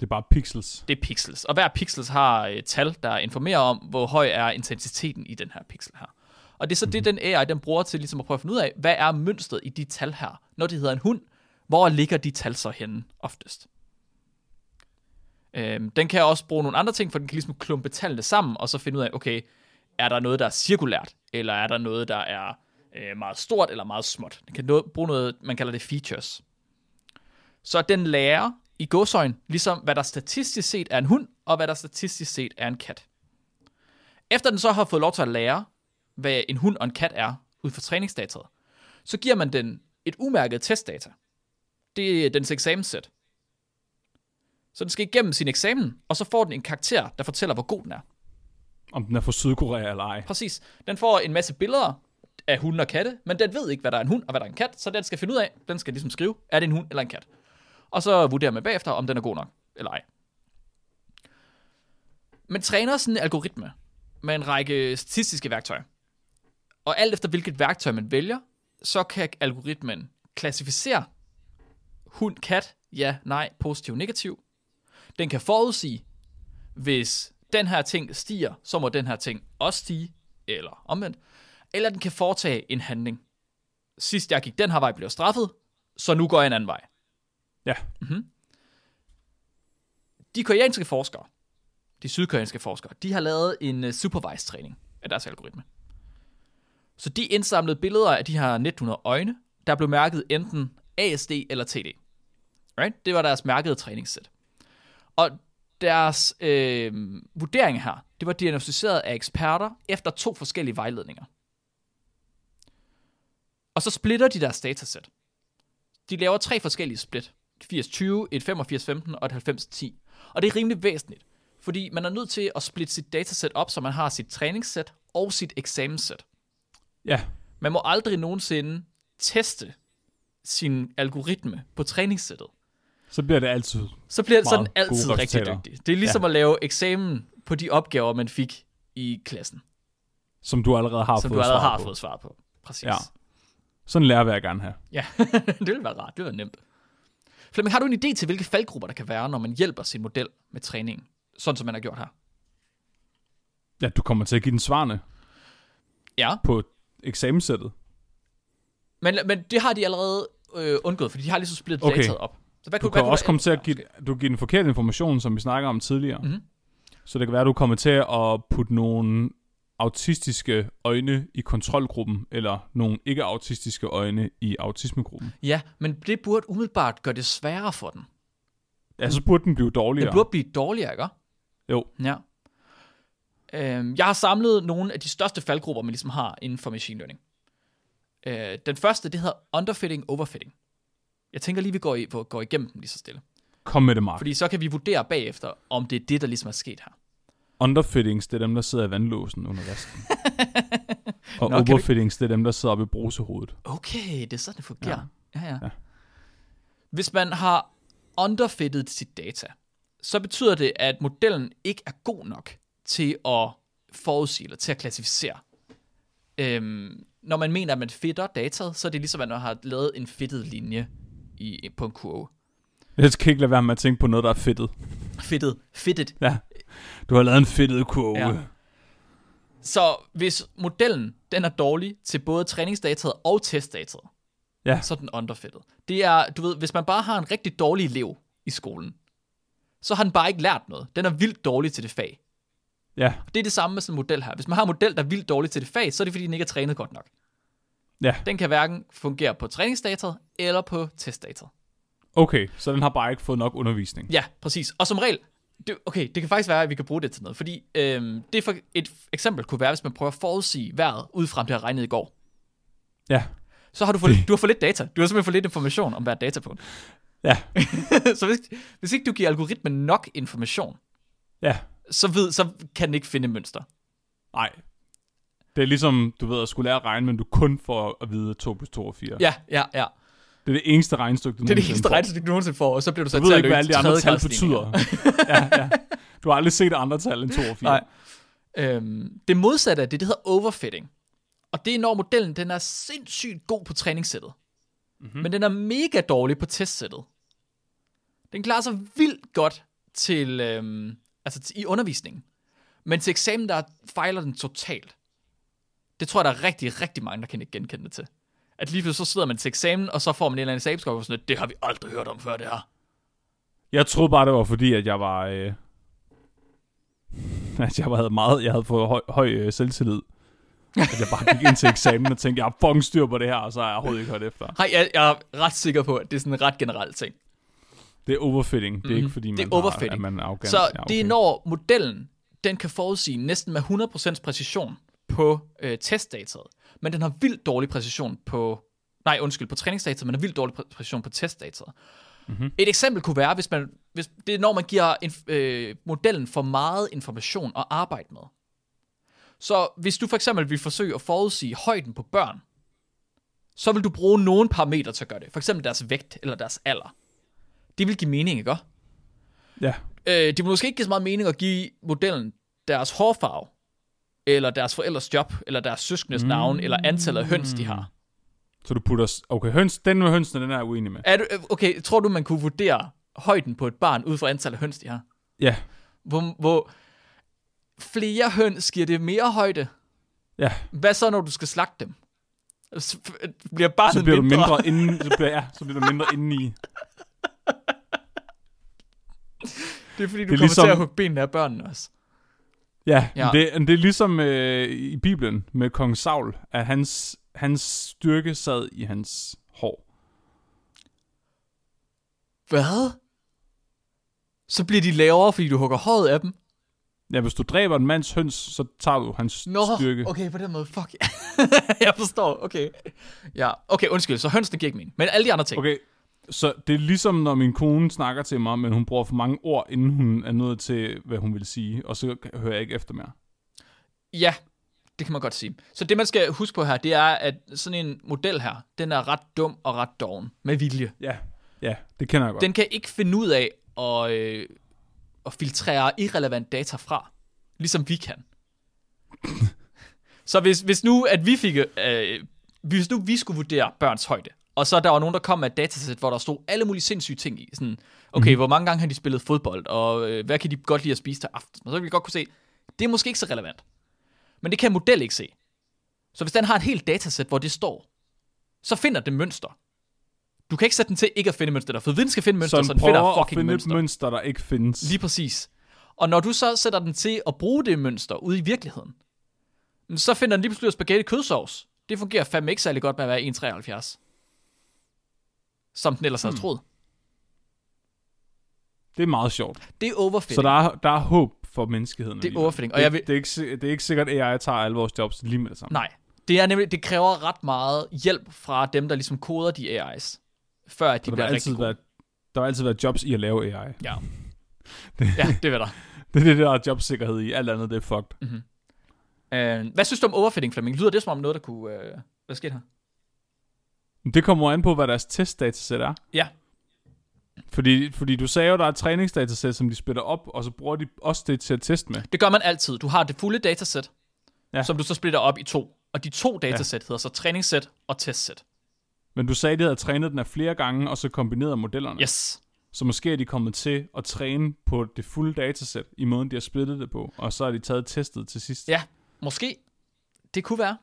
Det er bare pixels.
Det er pixels. Og hver pixels har et tal, der informerer om, hvor høj er intensiteten i den her pixel her. Og det er så mm-hmm. det, mhm. den AI den bruger til ligesom at prøve at finde ud af, hvad er mønstret i de tal her. Når det hedder en hund, Hvor ligger de tal så henne oftest? Øhm, den kan også bruge nogle andre ting, for den kan ligesom klumpe tallene sammen, og så finde ud af, okay, er der noget, der er cirkulært, eller er der noget, der er øh, meget stort eller meget småt. Den kan nå- bruge noget, man kalder det features. Så den lærer i godsøjen, ligesom hvad der statistisk set er en hund, og hvad der statistisk set er en kat. Efter den så har fået lov til at lære, hvad en hund og en kat er, ud fra træningsdataet, så giver man den et umærket testdata. Det er dens eksamenssæt. Så den skal igennem sin eksamen, og så får den en karakter, der fortæller, hvor god den er.
Om den er fra Sydkorea eller ej.
Præcis. Den får en masse billeder af hunde og katte, men den ved ikke, hvad der er en hund og hvad der er en kat, så den skal finde ud af, den skal ligesom skrive, er det en hund eller en kat. Og så vurderer man bagefter, om den er god nok eller ej. Man træner sådan en algoritme med en række statistiske værktøjer. Og alt efter hvilket værktøj man vælger, så kan algoritmen klassificere hund, kat, ja, nej, positiv, negativ. Den kan forudsige, hvis den her ting stiger, så må den her ting også stige, eller omvendt. Eller den kan foretage en handling. Sidst jeg gik den her vej, blev jeg straffet, så nu går jeg en anden vej.
Ja. Mm-hmm.
De koreanske forskere, de sydkoreanske forskere, de har lavet en øh, uh, supervised træning af deres algoritme. Så de indsamlede billeder af de her 1900 øjne, der blev mærket enten ASD eller TD. Right? Det var deres mærkede træningssæt. Og deres øh, vurdering her, det var diagnostiseret af eksperter efter to forskellige vejledninger. Og så splitter de deres datasæt. De laver tre forskellige split. Et 80-20, et 85-15 og et 90-10. Og det er rimelig væsentligt, fordi man er nødt til at splitte sit datasæt op, så man har sit træningssæt og sit eksamenssæt.
Ja.
Man må aldrig nogensinde teste sin algoritme på træningssættet.
Så bliver det altid.
Så bliver det sådan altid rigtig
resultater.
dygtig. Det er ligesom ja. at lave eksamen på de opgaver, man fik i klassen,
Som du allerede har
som
fået
du allerede
svar
har
på.
fået svar på. Præcis.
Ja. Sådan lærer vil jeg gerne have.
Ja, det ville være rart. Det ville være nemt. Flemming, har du en idé til, hvilke faldgrupper der kan være, når man hjælper sin model med træningen? Sådan som man har gjort her.
Ja, du kommer til at give den svarene
Ja,
på eksamenssættet.
men, men det har de allerede øh, undgået, fordi de har ligesom splittet
Okay.
dataet op. Så hvad
Du
kunne,
kan
hvad
også komme til at give, du giver den forkerte information, som vi snakker om tidligere.
Mhm.
Så det kan være, at du kommer til at putte nogle autistiske øjne i kontrolgruppen, eller nogle ikke-autistiske øjne i autismegruppen.
Ja, men det burde umiddelbart gøre det sværere for den.
Ja, så burde den blive dårligere.
Det burde blive dårligere, ikke?
Jo.
Ja. Øhm, jeg har samlet nogle af de største faldgrupper, man ligesom har inden for machine learning. Øh, den første, det hedder underfitting, overfitting. Jeg tænker lige, vi går, i, går igennem dem lige så stille.
Kom med det, Mark.
Fordi så kan vi vurdere bagefter, om det er det, der ligesom er sket her.
Underfittings, det er dem, der sidder i vandlåsen under vasken. og
Nå, kan du-
overfittings, det er dem, der sidder oppe i brusehovedet.
Okay, det er sådan, det fungerer. Ja, ja.
Ja.
ja. Hvis man har underfittet sit data, så betyder det, at modellen ikke er god nok til at forudsige eller til at klassificere. Øhm, når man mener, at man fitter dataet, så er det ligesom, at man har lavet en fittet linje i, på en kurve.
Jeg skal ikke lade være med at tænke på noget, der er fedtet.
Fittet. Fittet.
Ja. Du har lavet en fedtet kurve.
Ja. Så hvis modellen den er dårlig til både træningsdataet og testdataet,
Ja.
så er den underfittet. Det er, du ved, hvis man bare har en rigtig dårlig elev i skolen, så har den bare ikke lært noget. Den er vildt dårlig til det fag.
ja.
Det er det samme med sådan en model her. Hvis man har en model, der er vildt dårlig til det fag, så er det fordi, den ikke er trænet godt nok.
Ja.
Den kan hverken fungere på træningsdataet eller på testdataet.
Okay, så den har bare ikke fået nok undervisning.
Ja, præcis. Og som regel, det, okay, det kan faktisk være, at vi kan bruge det til noget. Fordi øhm, det for, et eksempel kunne være, hvis man prøver at forudsige vejret ud fra, om det har regnet i går.
Ja.
Så har du for, du har for lidt data. Du har simpelthen for lidt information om hvert datapunkt.
Ja.
så hvis, hvis ikke du giver algoritmen nok information,
Ja.
så, ved, så kan den ikke finde mønster.
Nej. Det er ligesom, du ved, at skulle lære at regne, men du kun får at vide, at 2 plus 2 er 4.
Ja, ja, ja.
Det er det eneste regnestykke, du
Det er det eneste
får.
regnestykke, du nogensinde får, og så bliver du sat til at
alle de andre tal betyder. ja, ja. Du har aldrig set andre tal end 2 og 4.
Nej. Øhm, det modsatte af det, det hedder overfitting. Og det er, når modellen den er sindssygt god på træningssættet. Mm-hmm. Men den er mega dårlig på testsættet. Den klarer sig vildt godt til, øhm, altså til, i undervisningen. Men til eksamen, der fejler den totalt. Det tror jeg, der er rigtig, rigtig mange, der kan ikke genkende det til. At lige så sidder man til eksamen, og så får man en eller anden eksamensskab, og sådan lidt, det har vi aldrig hørt om før, det her.
Jeg troede bare, det var fordi, at jeg var... Øh, at jeg havde meget... Jeg havde fået høj, høj øh, selvtillid. At jeg bare gik ind til eksamen og tænkte, jeg har fucking styr på det her, og så har jeg overhovedet ikke hørt efter.
Hej, jeg, jeg er ret sikker på, at det er sådan en ret generelt ting.
Det er overfitting. Det er
Mhm.
ikke fordi, man
Det er
har- at man er arrogant.
Så
Ja,
det er når modellen, den kan forudsige næsten med 100% præcision på øh, testdataet, men den har vildt dårlig præcision på, nej undskyld, på træningsdataet, men har vildt dårlig præ- præcision på testdataet. Mm-hmm. Et eksempel kunne være, hvis man, hvis det er når man giver inf- øh, modellen for meget information at arbejde med. Så hvis du for eksempel vil forsøge at forudsige højden på børn, så vil du bruge nogle parametre til at gøre det. For eksempel deres vægt eller deres alder. Det vil give mening, ikke?
Ja.
Øh, det vil måske ikke give så meget mening at give modellen deres hårfarve, eller deres forældres job, eller deres søskendes mm. navn, eller antallet af høns, de har.
Så du putter... Okay, høns, den med hønsene, den er jeg uenig med.
Er du, øh, okay, tror du, man kunne vurdere højden på et barn ud fra antallet af høns, de har?
Ja.
Hvor, hvor flere høns giver det mere højde?
Ja.
Hvad så, når du skal slagte dem? Så bliver barnet
Så bliver du
mindre?
mindre inden... Så bliver, ja, så bliver du mindre indeni.
Det er fordi, du
Det er
kommer
ligesom-
til at hugge benene af børnene også. Ja,
Ja. Det, det er ligesom øh, i Bibelen med kong Saul, at hans, hans styrke sad i hans hår.
Hvad? Så bliver de lavere, fordi du hugger håret af dem?
Ja, hvis du dræber en mands høns, så tager du hans
Nå,
styrke.
okay, på den måde, fuck. jeg forstår, okay. Ja, okay, undskyld, så hønsene giver ikke mening. Men alle de andre ting.
Okay, så det er ligesom, når min kone snakker til mig, men hun bruger for mange ord, inden hun er nået til, hvad hun vil sige, og så hører jeg ikke efter mere.
Ja, det kan man godt sige. Så det, man skal huske på her, det er, at sådan en model her, den er ret dum og ret doven, med vilje.
Ja, ja, det kender jeg godt.
Den kan ikke finde ud af at, øh, at filtrere irrelevant data fra, ligesom vi kan. så hvis, hvis nu, at vi fik, øh, hvis nu vi skulle vurdere børns højde, og så der var nogen, der kom med et datasæt, hvor der stod alle mulige sindssyge ting i, sådan, okay, mm. hvor mange gange har de spillet fodbold, og øh, hvad kan de godt lide at spise til aften, og så vil vi godt kunne se, det er måske ikke så relevant. Men det kan model ikke se. Så hvis den har et helt datasæt, hvor det står, så finder det mønster. Du kan ikke sætte den til ikke at finde mønster, der, for den skal finde mønster,
så
så
den
den finder fucking
finde
mønster.
mønster, der ikke findes.
Lige præcis. Og når du så sætter den til at bruge det mønster ude i virkeligheden, så finder den lige pludselig spaghetti kødsovs. Det fungerer fandme ikke særlig godt med at være 1,73. Som den ellers havde
Hmm.
troet.
Det er meget sjovt.
Det er overfitting.
Så der er, der er håb for menneskeheden.
Det er overfitting, og
Det,
jeg vil-
det, er ikke, det er ikke sikkert, at AI tager alle vores jobs lige med det samme.
Nej. Det er nemlig, det kræver ret meget hjælp fra dem, der ligesom koder de AI's, før at de
Så der,
bliver rigtig
altid
gode.
være, der vil altid være jobs i at lave AI.
Ja. ja, det vil der.
Det er det, der er jobsikkerhed i. Alt andet, det er fucked.
Mm. Uh, hvad synes du om overfitting, Flemming? Lyder det som om noget, der kunne... Uh, hvad sker her?
Det kommer an på, hvad deres testdatasæt er.
Ja.
Fordi, fordi du sagde jo, der er et træningsdatasæt, som de spiller op, og så bruger de også det til at teste med.
Det gør man altid. Du har det fulde datasæt, ja. Som du så splitter op i to. Og de to datasæt ja. hedder så træningssæt og testsæt.
Men du sagde, at de havde trænet den af flere gange, og så kombineret modellerne.
Yes.
Så måske er de kommet til at træne på det fulde datasæt, i måden de har splittet det på, og så har de taget testet til sidst.
Ja, måske. Det kunne være.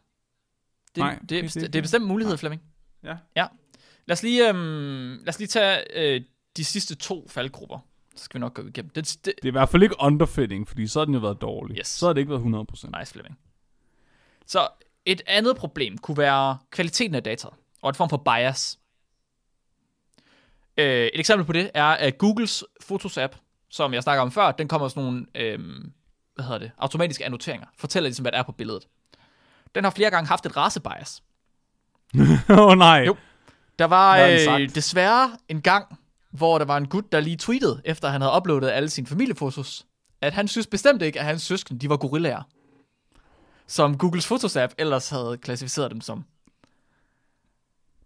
Det,
Nej,
det, er,
det- det-
det er bestemt en mulighed, Flemming.
Ja.
ja. Lad os lige, øhm, lad os lige tage øh, de sidste to faldgrupper. Så skal vi nok gå igennem. Det, det,
Det er i hvert fald ikke underfitting, fordi så har den jo været dårlig.
Yes.
Så har det ikke været 100%.
Nice, Flemming. Så et andet problem kunne være kvaliteten af data, og en form for bias. Øh, et eksempel på det er, at Googles Fotos-app, som jeg snakker om før, den kommer sådan nogle, øh, hvad hedder det, automatiske annoteringer. Fortæller ligesom, hvad der er på billedet. Den har flere gange haft et racebias.
Åh oh, nej.
Jo. Der var øh, desværre en gang, hvor der var en gut, der lige tweetede, efter han havde uploadet alle sine familiefotos, at han synes bestemt ikke, at hans søskende, de var gorillaer. Som Googles Fotos-app ellers havde klassificeret dem som.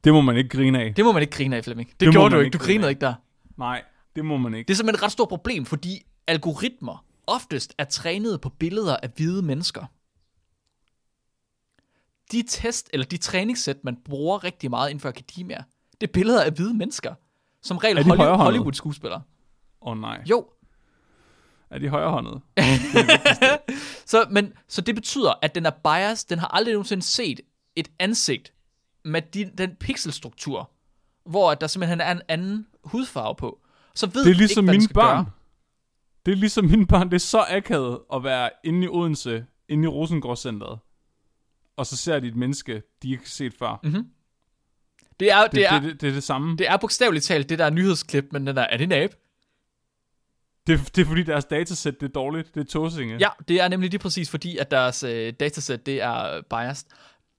Det må man ikke grine af.
Det må man ikke grine af, Flemming. Det,
Det
gjorde du ikke. Du grinede
af.
ikke der.
Nej, det må man ikke.
Det er simpelthen et ret stort problem, fordi algoritmer oftest er trænet på billeder af hvide mennesker. De test, eller de træningssæt, man bruger rigtig meget inden for akademia, det er billeder af hvide mennesker. Som regel
Er
Hollywood? Hollywood-skuespillere.
Åh oh, nej.
Jo,
Er de højrehåndede?
så, men, så det betyder, at den er biased, den har aldrig nogensinde set et ansigt med de, den pixelstruktur, hvor der simpelthen er en anden hudfarve på, så ved
Det er ligesom
ikke, hvad
mine børn.
gøre.
Det er ligesom mine børn. Det er så akavet at være inde i Odense, inde i Rosengårdscenteret. Og så ser de et menneske, de ikke har set før. Mm.
Mhm. Det er,
Det,
det, er,
det, det, det er det samme. Det,
er bogstaveligt talt det der nyhedsklip, men den der, er det en abe?
det, det er fordi deres datasæt det er dårligt. Det er tåsinge.
Ja, det er nemlig lige præcis fordi, at deres øh, datasæt, det er biased.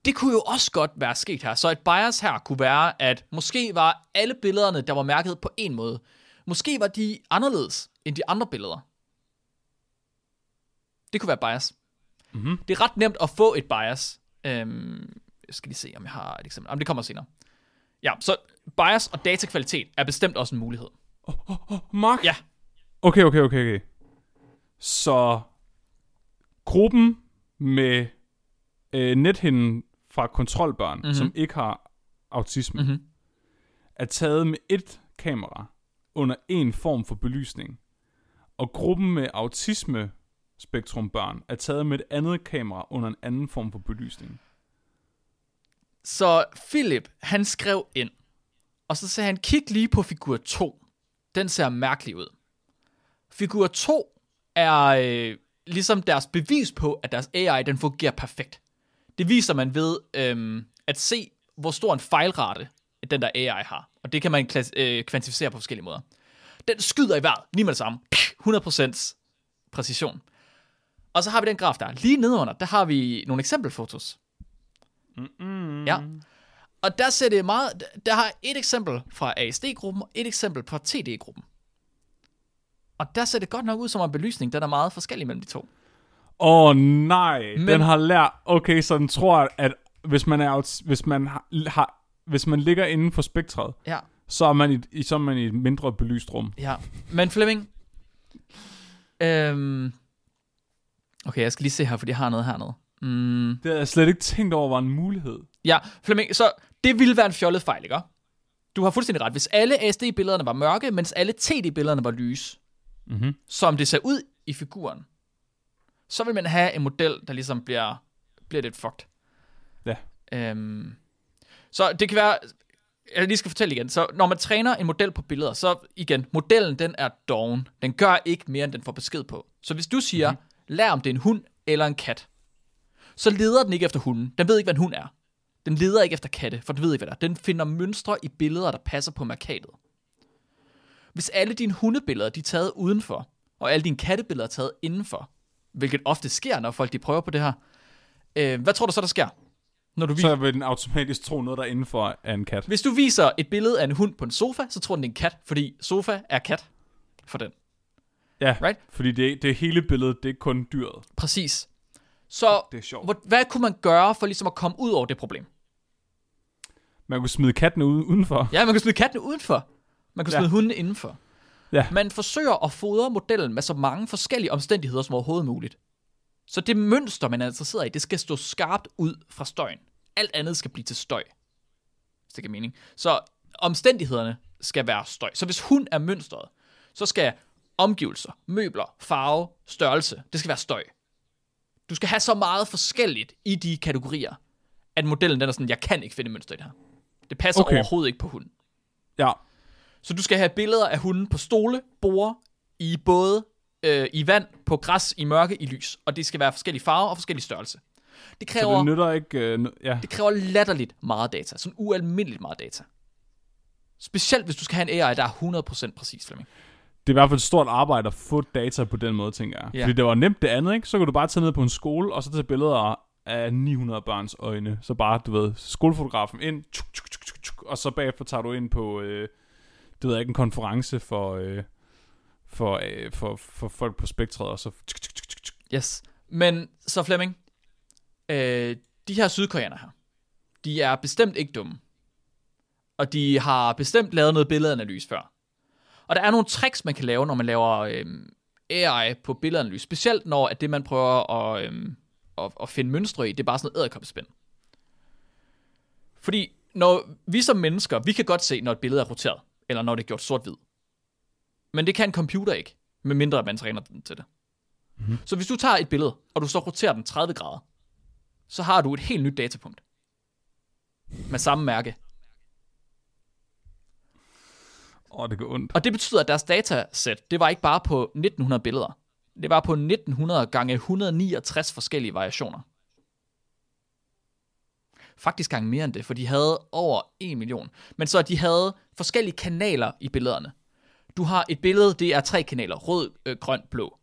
Det kunne jo også godt være sket her. Så et bias her kunne være, at måske var alle billederne, der var mærket på en måde, måske var de anderledes end de andre billeder. Det kunne være bias.
Mhm.
Det er ret nemt at få et bias. Øhm, jeg skal lige se, om jeg har et eksempel. Jamen, det kommer senere. Ja, så bias og datakvalitet er bestemt også en mulighed.
Mark?
Ja.
Okay, okay, okay, okay. Så gruppen med øh, nethinden fra kontrolbørn,
Mhm.
mm-hmm. som ikke har autisme,
Mhm.
mm-hmm. er taget med et kamera under en form for belysning. Og gruppen med autisme spektrumbørn er taget med et andet kamera under en anden form for belysning.
Så Philip, han skrev ind, og så sagde han, kig lige på figur 2. Den ser mærkelig ud. Figur 2 er øh, ligesom deres bevis på, at deres AI, den fungerer perfekt. Det viser man ved øh, at se, hvor stor en fejlrate den der AI har. Og det kan man klass- øh, kvantificere på forskellige måder. Den skyder i vejret, lige med det samme. 100% præcision. Og så har vi den graf der. Lige nedenunder, der har vi nogle eksempelfotos.
Mm-mm.
Ja. Og der ser det meget, der har et eksempel fra ASD-gruppen, og et eksempel fra TD-gruppen. Og der ser det godt nok ud som en belysning, den er meget forskellig mellem de to.
Åh oh, nej,
Men-
den har lært, okay, så den tror, at hvis man, er, hvis man, har, hvis man ligger inden for spektret,
Ja,
så er man i, i, så er man i et mindre belyst rum.
ja. Men Flemming, øhm, okay, jeg skal lige se her, for jeg har noget hernede. Mm,
Det havde jeg slet ikke tænkt over var en mulighed.
ja, Flemming, så det ville være en fjollet fejl, ikke? Du har fuldstændig ret. Hvis alle ASD-billederne var mørke, mens alle TD-billederne var lys,
Mm-hmm.
som det ser ud i figuren, så vil man have en model, der ligesom bliver, bliver lidt fucked.
Ja.
Øhm, så det kan være, jeg lige skal fortælle igen, så når man træner en model på billeder, så igen, modellen den er doven. Den gør ikke mere, end den får besked på. Så hvis du siger, mm-hmm. Lær om det er en hund eller en kat, så leder den ikke efter hunden. Den ved ikke, hvad en hund er. Den leder ikke efter katte, for den ved ikke, hvad det er. Den finder mønstre i billeder, der passer på markatet. Hvis alle dine hundebilleder de er taget udenfor, og alle dine kattebilleder er taget indenfor, hvilket ofte sker, når folk de prøver på det her, øh, hvad tror du så, der sker? Når du
Så
viser,
vil den automatisk tro noget, der er indenfor er en kat.
hvis du viser et billede af en hund på en sofa, så tror den, det er en kat, fordi sofa er kat for den.
Ja,
Right?
fordi det, det er hele billedet, det er kun dyret.
Præcis. Så
Det er sjovt.
hvor, hvad kunne man gøre for ligesom at komme ud over det problem?
Man kunne smide katten ud, udenfor.
Ja, man kan smide kattene udenfor. Man kan
Ja.
smide hundene indenfor.
Ja.
Man forsøger at fodre modellen med så mange forskellige omstændigheder som overhovedet muligt. Så det mønster, man er interesseret i, det skal stå skarpt ud fra støjen. Alt andet skal blive til støj. Hvis det giver mening. Så omstændighederne skal være støj. Så hvis hun er mønstret, så skal omgivelser, møbler, farve, størrelse, det skal være støj. Du skal have så meget forskelligt i de kategorier, at modellen den er sådan, jeg kan ikke finde mønster i det her. Det passer okay. Overhovedet ikke på hunden.
Ja,
Så du skal have billeder af hunden på stole, borde, i både øh, i vand, på græs, i mørke, i lys. Og det skal være forskellige farver og forskellige størrelse. Det
så
kræver,
det nytter ikke... Øh, n- ja.
det kræver latterligt meget data. Sådan ualmindeligt meget data. Specielt hvis du skal have en AI, der er 100% præcis, Flemming.
Det er i hvert fald et stort arbejde at få data på den måde, tænker jeg.
Ja.
Fordi det var nemt det andet, ikke? Så kunne du bare tage ned på en skole, og så tage billeder af 900 børns øjne. Så bare, du ved, skolefotografen ind, tjuk, tjuk, tjuk, tjuk, tjuk, og så bagefter tager du ind på, øh, det ved jeg ikke, en konference for, øh, for, øh, for, for folk på spektret, og så... Tjuk, tjuk, tjuk, tjuk.
Yes. Men så Flemming, øh, de her sydkoreanere her, de er bestemt ikke dumme. Og de har bestemt lavet noget billedanalyse før. Og der er nogle tricks, man kan lave, når man laver øh, AI på billedanalyse. Specielt når at det, man prøver at, øh, at, at finde mønstre i, det er bare sådan noget æderkopspænd. Fordi når vi som mennesker, vi kan godt se, når et billede er roteret, eller når det er gjort sort-hvid. Men det kan en computer ikke, medmindre man træner den til det. Mm-hmm. Så hvis du tager et billede, og du så roterer den 30 grader, så har du et helt nyt datapunkt. med samme mærke.
Åh, det går ondt.
Og det betyder, at deres datasæt, det var ikke bare på 1900 billeder. Det var på 1900 gange 169 forskellige variationer. Faktisk gange mere end det, for de havde over 1 million. Men så de havde forskellige kanaler i billederne. Du har et billede, det er tre kanaler, rød, øh, grøn, blå.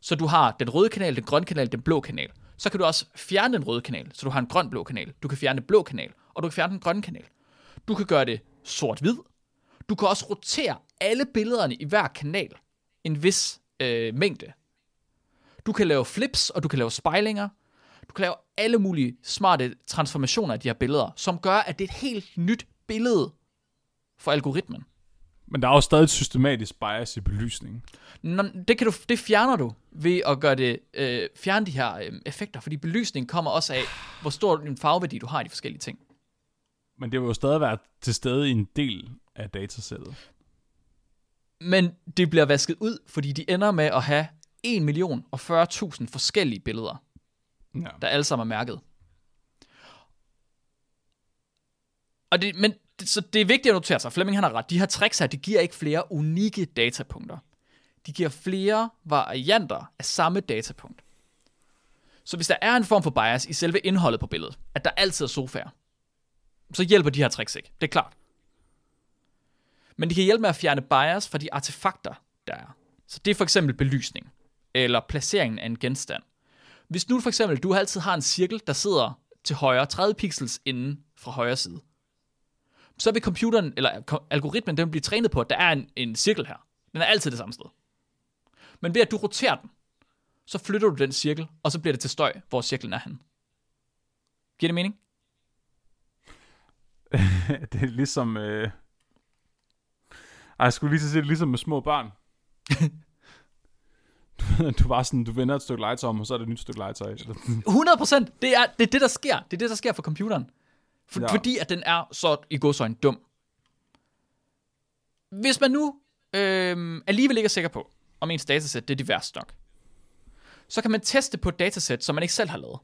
Så du har den røde kanal, den grønne kanal, den blå kanal. Så kan du også fjerne den røde kanal, så du har en grøn-blå kanal. Du kan fjerne den blå kanal, og du kan fjerne den grønne kanal. Du kan gøre det sort-hvid. Du kan også rotere alle billederne i hver kanal en vis øh, mængde. Du kan lave flips, og du kan lave spejlinger. Du kan lave alle mulige smarte transformationer af de her billeder, som gør, at det er et helt nyt billede for algoritmen.
Men der er jo stadig et systematisk bias i belysningen.
Nå, det, kan du, det fjerner du ved at gøre det, øh, fjerne de her øh, effekter, fordi belysning kommer også af, hvor stor en farveværdi du har i de forskellige ting.
Men det vil jo stadig være til stede i en del af datasættet.
Men det bliver vasket ud, fordi de ender med at have 1 million og 40.000 forskellige billeder,
Ja.
der alle sammen er mærket. Og det, men, det- så det er vigtigt at notere sig, Flemming han har ret, de her tricks her, de giver ikke flere unikke datapunkter. De giver flere varianter af samme datapunkt. Så hvis der er en form for bias i selve indholdet på billedet, at der altid er sofaer, så hjælper de her tricks ikke. Det er klart. Men de kan hjælpe med at fjerne bias fra de artefakter, der er. Så det er for eksempel belysning, eller placeringen af en genstand. Hvis nu for eksempel, du altid har en cirkel, der sidder til højre, 30 pixels inden fra højre side, så vil computeren, eller algoritmen, den bliver blive trænet på, at der er en, en cirkel her. Den er altid det samme sted. Men ved at du roterer den, så flytter du den cirkel, og så bliver det til støj, hvor cirklen er henne. Giver det mening?
det er ligesom... Øh... Ej, jeg skulle lige så sige det ligesom med små børn. du, du var sådan, du vender et stykke legetøj om, og så er det et nyt stykke legetøj. Eller-
100%! Det er, det er det, der sker. Det er det, der sker for computeren. For,
Ja.
ja. Fordi at den er så i godsøjne dum. Hvis man nu øh, alligevel ikke er sikker på, om ens datasæt det er divers nok, så kan man teste på et datasæt, som man ikke selv har lavet.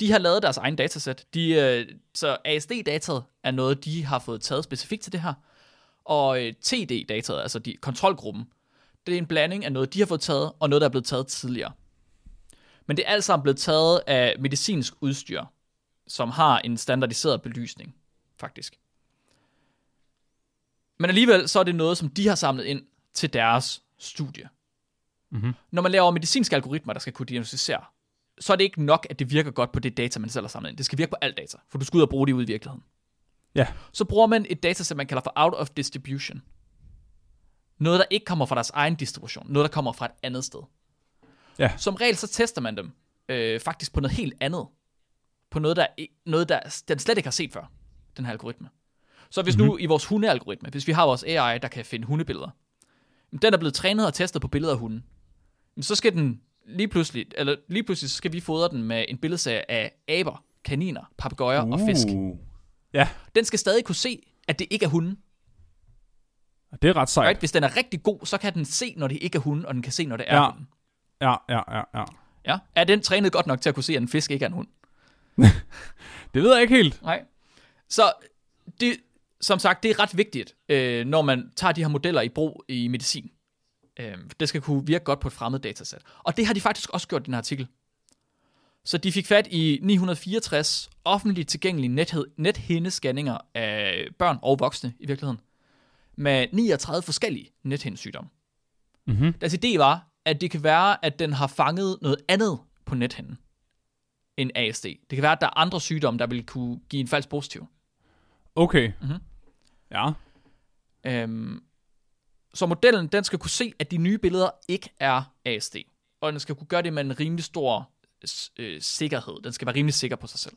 De har lavet deres egen datasæt. De, øh, så ASD-dataet er noget, de har fået taget specifikt til det her. Og øh, TD-dataet, altså de, kontrolgruppen, det er en blanding af noget, de har fået taget, og noget, der er blevet taget tidligere. Men det er alt sammen blevet taget af medicinsk udstyr, som har en standardiseret belysning, faktisk. Men alligevel så er det noget, som de har samlet ind til deres studie.
Mhm.
Når man laver medicinske algoritmer, der skal kunne diagnostisere, så er det ikke nok, at det virker godt på det data, man selv har samlet ind. Det skal virke på alt data, for du skal ud og bruge det ude i virkeligheden.
Ja.
Så bruger man et datasæt, man kalder for out of distribution. Noget, der ikke kommer fra deres egen distribution. Noget, der kommer fra et andet sted.
Ja.
Som regel så tester man dem øh, faktisk på noget helt andet. På noget, der, noget der den slet ikke har set før, den her algoritme. Så hvis mm-hmm. nu i vores hundealgoritme, hvis vi har vores AI, der kan finde hundebilleder, den er blevet trænet og testet på billeder af hunden, så skal den lige pludselig, eller lige pludselig skal vi fodre den med en billedserie af aber, kaniner, papegøjer uh. og fisk.
Ja,
Den skal stadig kunne se, at det ikke er hunden.
det er ret sejt.
Right? Hvis den er rigtig god, så kan den se, når det ikke er hunden, og den kan se, når det er
Ja.
hunden.
Ja, ja, ja, ja.
Ja? Er den trænet godt nok til at kunne se, at en fisk ikke er en hund?
Det ved jeg ikke helt.
Nej. Så det, som sagt, det er ret vigtigt, øh, når man tager de her modeller i brug i medicin. Øh, det skal kunne virke godt på et fremmed datasæt. Og det har de faktisk også gjort i den artikel. Så de fik fat i 964 offentligt tilgængelige nethed, nethindescanninger af børn og voksne i virkeligheden, med 39 forskellige nethindesygdomme.
Mhm.
Deres idé var, at det kan være, at den har fanget noget andet på nethinden end ASD. Det kan være, at der er andre sygdomme, der vil kunne give en falsk positiv.
Okay.
Mhm.
Ja.
Øhm, så modellen, den skal kunne se, at de nye billeder ikke er ASD. Og den skal kunne gøre det med en rimelig stor øh, sikkerhed. Den skal være rimelig sikker på sig selv.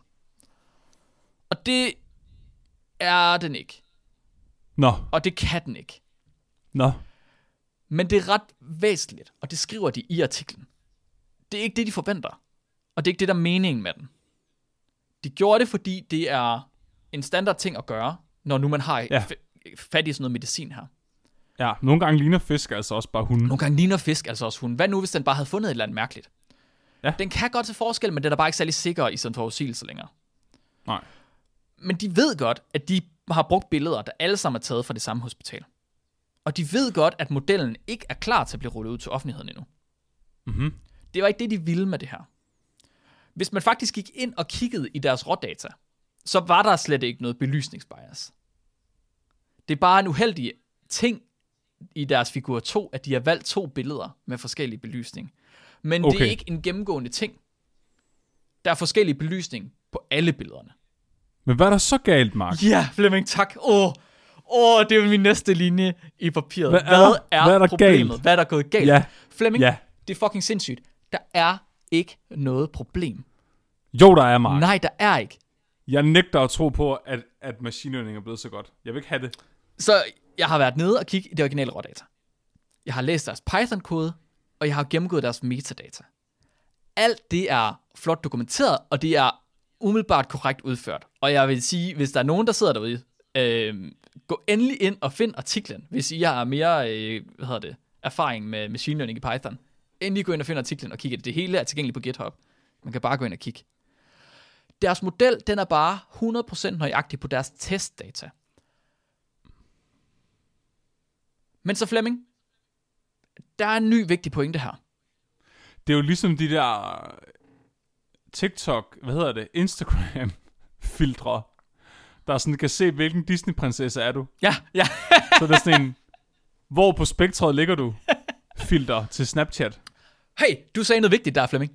Og det er den ikke.
Nå,
Og det kan den ikke.
nå.
Men det er ret væsentligt, og det skriver de i artiklen. Det er ikke det, de forventer. Og det er ikke det, der er meningen med den. De gjorde det, fordi det er en standard ting at gøre, når nu man har
ja.
fat i sådan noget medicin her.
Ja, nogle gange ligner fisk altså også bare hunden.
Nogle gange ligner fisk altså også hunden. Hvad nu, hvis den bare havde fundet et eller andet mærkeligt?
Ja.
Den kan godt til forskel, men den er bare ikke særlig sikker i sin forudsigelse længere.
Nej.
Men de ved godt, at de har brugt billeder, der alle sammen er taget fra det samme hospital. Og de ved godt, at modellen ikke er klar til at blive rullet ud til offentligheden endnu.
Mhm.
Det var ikke det, de ville med det her. Hvis man faktisk gik ind og kiggede i deres rådata, så var der slet ikke noget belysningsbias. Det er bare en uheldig ting i deres figur 2, at de har valgt to billeder med forskellig belysning. Men okay. det er ikke en gennemgående ting. Der er forskellig belysning på alle billederne.
Men hvad er der så galt, Mark?
Ja, Flemming, tak. Åh, oh, oh, det er min næste linje i papiret.
Hvad er der- hvad er der
problemet?
galt?
Hvad er der gået galt?
Ja.
Flemming,
Ja.
det er fucking sindssygt. Der er ikke noget problem.
Jo, der er, Mark.
Nej, der er ikke.
Jeg nægter at tro på, at, at machine learning er blevet så godt. Jeg vil ikke have det.
Så jeg har været nede og kigge i det originale rådata. Jeg har læst deres Python-kode, og jeg har gennemgået deres metadata. Alt det er flot dokumenteret, og det er umiddelbart korrekt udført. Og jeg vil sige, hvis der er nogen, der sidder derude, øh, gå endelig ind og find artiklen, hvis I har mere øh, hvad hedder det, erfaring med machine learning i Python. Endelig gå ind og find artiklen og kigge. Det hele er tilgængeligt på GitHub. Man kan bare gå ind og kigge. Deres model, den er bare 100% nøjagtig på deres testdata. Men så Flemming, der er en ny vigtig pointe her.
Det er jo ligesom de der TikTok, hvad hedder det, Instagram-filtre, der sådan kan se, hvilken Disney-prinsesse er du.
Ja, ja.
Så det er sådan en, hvor på spektret ligger du? Filter til Snapchat.
Hey, du sagde noget vigtigt der, Flemming.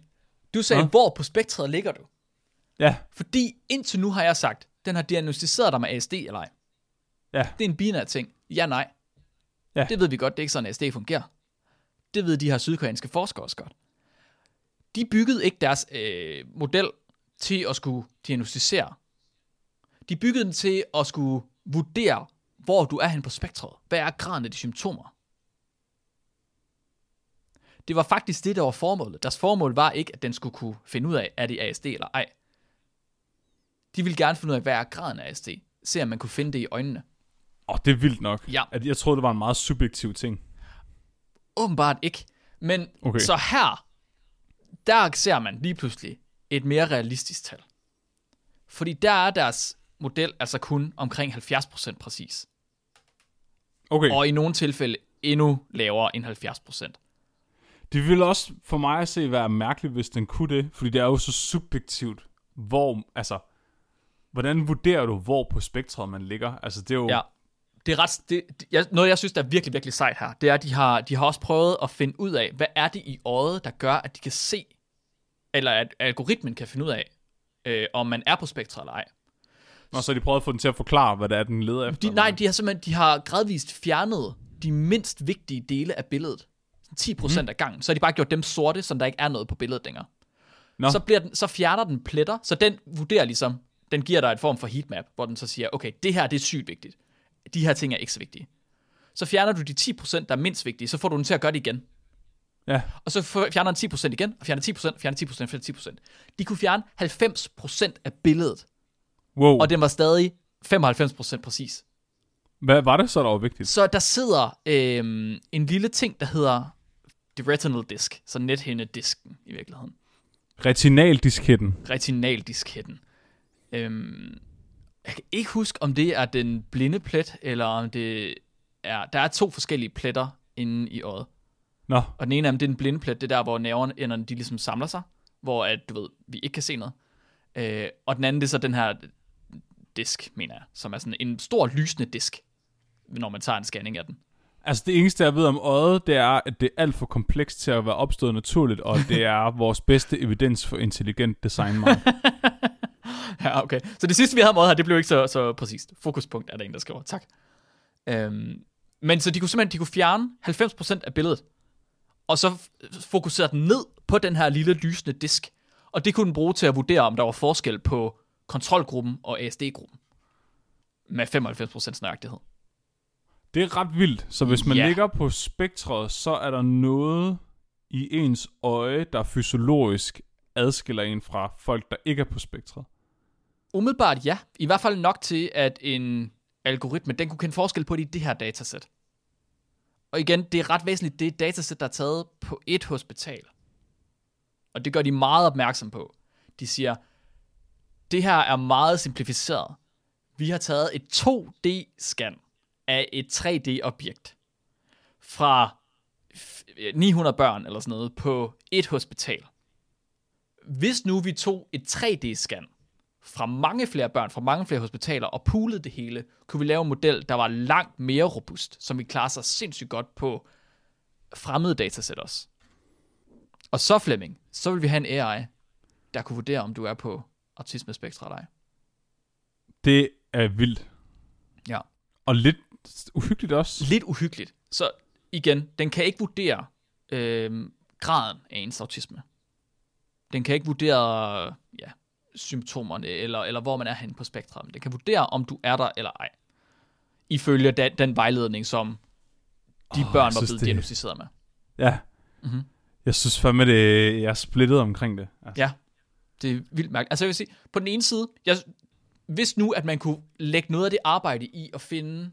Du sagde,
Hvad?
hvor på spektret ligger du?
Ja,
Fordi indtil nu har jeg sagt, den har diagnostiseret dig med ASD eller ej.
ja,
Det er en binær ting. Ja, nej.
Ja.
Det ved vi godt, det er ikke sådan, ASD fungerer. Det ved de her sydkoreanske forskere også godt. De byggede ikke deres øh, model til at skulle diagnostisere. De byggede den til at skulle vurdere, hvor du er hen på spektret. Hvad er graden af de symptomer? Det var faktisk det, der var formålet. Deres formål var ikke, at den skulle kunne finde ud af, er det ASD eller ej. De ville gerne finde ud af, hvad er graden af ASD. Se om man kunne finde det i øjnene.
Åh, det er vildt nok.
Ja.
At jeg troede, det var en meget subjektiv ting.
Åbenbart ikke. Men okay. Så her, der ser man lige pludselig et mere realistisk tal. Fordi der er deres model altså kun omkring 70% præcis.
Okay,
Og i nogle tilfælde endnu lavere end 70%.
det ville også for mig at se være mærkeligt, hvis den kunne det, fordi det er jo så subjektivt, hvor, altså, hvordan vurderer du, hvor på spektret man ligger? Altså, det er jo,
Ja. Det er ret, det, jeg, noget, jeg synes, der er virkelig, virkelig sejt her, det er, at de har, de har også prøvet at finde ud af, hvad er det i øjet, der gør, at de kan se, eller at algoritmen kan finde ud af, øh, om man er på spektret eller ej.
og så har de prøvet at få den til at forklare, hvad det er, den leder efter.
De, nej, de har simpelthen de har gradvist fjernet de mindst vigtige dele af billedet. 10% mm. af gangen. Så har de bare gjort dem sorte, så der ikke er noget på billedet længere.
Nå.
Så, bliver den, så fjerner den pletter, så den vurderer ligesom, den giver dig et form for heatmap, hvor den så siger, okay, det her det er sygt vigtigt. De her ting er ikke så vigtige. Så fjerner du de 10%, der er mindst vigtige, så får du den til at gøre det igen.
Ja,
Og så fjerner den 10% igen, og fjerner 10%, fjerner 10%, fjerner 10%. De kunne fjerne 90% af billedet,
wow.
og den var stadig 95% præcis.
Hvad var det så, der var vigtigt?
Så der sidder øhm, en lille ting, der hedder det retinal disk, så nethindedisken i virkeligheden.
Retinaldisketten.
Retinaldisketten. Øhm, jeg kan ikke huske, om det er den blinde plet, eller om det er... Der er to forskellige pletter inde i øjet.
Nå,
Og den ene af dem, det er en blinde plet, det er der, hvor nerverne de ligesom samler sig, hvor at, du ved, vi ikke kan se noget. Øh, og den anden, det er så den her disk, mener jeg, som er sådan en stor lysende disk, når man tager en scanning af den.
altså det eneste, jeg ved om øjet, det er, at det er alt for komplekst til at være opstået naturligt, og det er vores bedste evidens for intelligent design.
Ja, okay. Så det sidste, vi havde med her, det blev ikke så, så præcist. Fokuspunkt er der en, der skriver. Tak. Øhm, men så de kunne simpelthen de kunne fjerne 90% af billedet, og så fokusere den ned på den her lille lysende disk. Og det kunne den bruge til at vurdere, om der var forskel på kontrolgruppen og ASD-gruppen. Med 95% nøjagtighed.
Det er ret vildt. Så hvis man
Ja.
ligger på spektret, så er der noget i ens øje, der fysiologisk adskiller en fra folk, der ikke er på spektret.
Umiddelbart ja. I hvert fald nok til, at en algoritme, den kunne kende forskel på det i det her datasæt. Og igen, det er ret væsentligt, det er datasæt, der er taget på et hospital. Og det gør de meget opmærksom på. De siger, det her er meget simplificeret. Vi har taget et 2D-scan af et 3D-objekt fra 900 børn eller sådan noget på et hospital. Hvis nu vi tog et 3D-scan fra mange flere børn, fra mange flere hospitaler, og poolede det hele, kunne vi lave en model, der var langt mere robust, som vi klarer sig sindssygt godt på fremmede datasæt også. Og så Flemming, så vil vi have en AI, der kunne vurdere, om du er på autismespektret eller ej.
Det er vildt.
Ja.
Og lidt uhyggeligt også.
Lidt uhyggeligt. Så igen, den kan ikke vurdere øh, graden af ens autisme. Den kan ikke vurdere ja, symptomerne, eller, eller hvor man er henne på spektret. Den kan vurdere, om du er der eller ej. Ifølge den, den vejledning, som de oh, børn var blevet
det-
diagnosticeret med.
Ja.
Mhm.
Jeg synes fandme, det, jeg er splittet omkring det. Altså.
Ja, det er vildt mærkeligt. Altså jeg vil sige, på den ene side, jeg, hvis nu, at man kunne lægge noget af det arbejde i at finde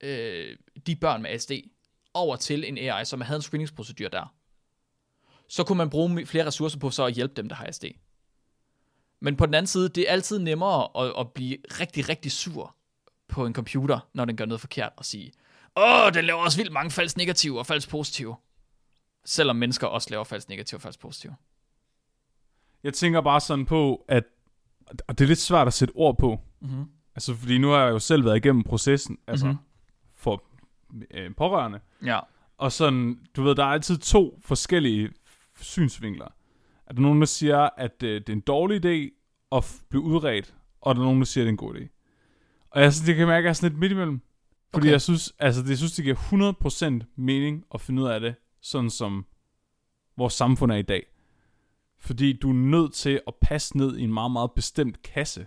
øh, de børn med ASD over til en AI, som havde en screeningsprocedur der, så kunne man bruge flere ressourcer på så at hjælpe dem, der har ASD. Men på den anden side, det er altid nemmere at, at blive rigtig, rigtig sur på en computer, når den gør noget forkert, og sige, åh, den laver også vildt mange falsk negative og falsk positive. Selvom mennesker også laver falsk negative og falsk positive.
Jeg tænker bare sådan på, at og det er lidt svært at sætte ord på.
Mm-hmm.
Altså, fordi nu har jeg jo selv været igennem processen, altså
Mhm.
mm-hmm. for øh, pårørende.
Ja.
Og sådan, du ved, der er altid to forskellige synsvinkler. Er der nogen, der siger, at øh, det er en dårlig idé at f- blive udredt, og der er nogen, der siger, at det er en god idé. Og jeg synes, det kan mærke, at jeg er sådan lidt midt imellem. Fordi
Okay.
jeg synes, altså, det, jeg synes, det giver 100% mening at finde ud af det, sådan som vores samfund er i dag. Fordi du er nødt til at passe ned i en meget, meget bestemt kasse.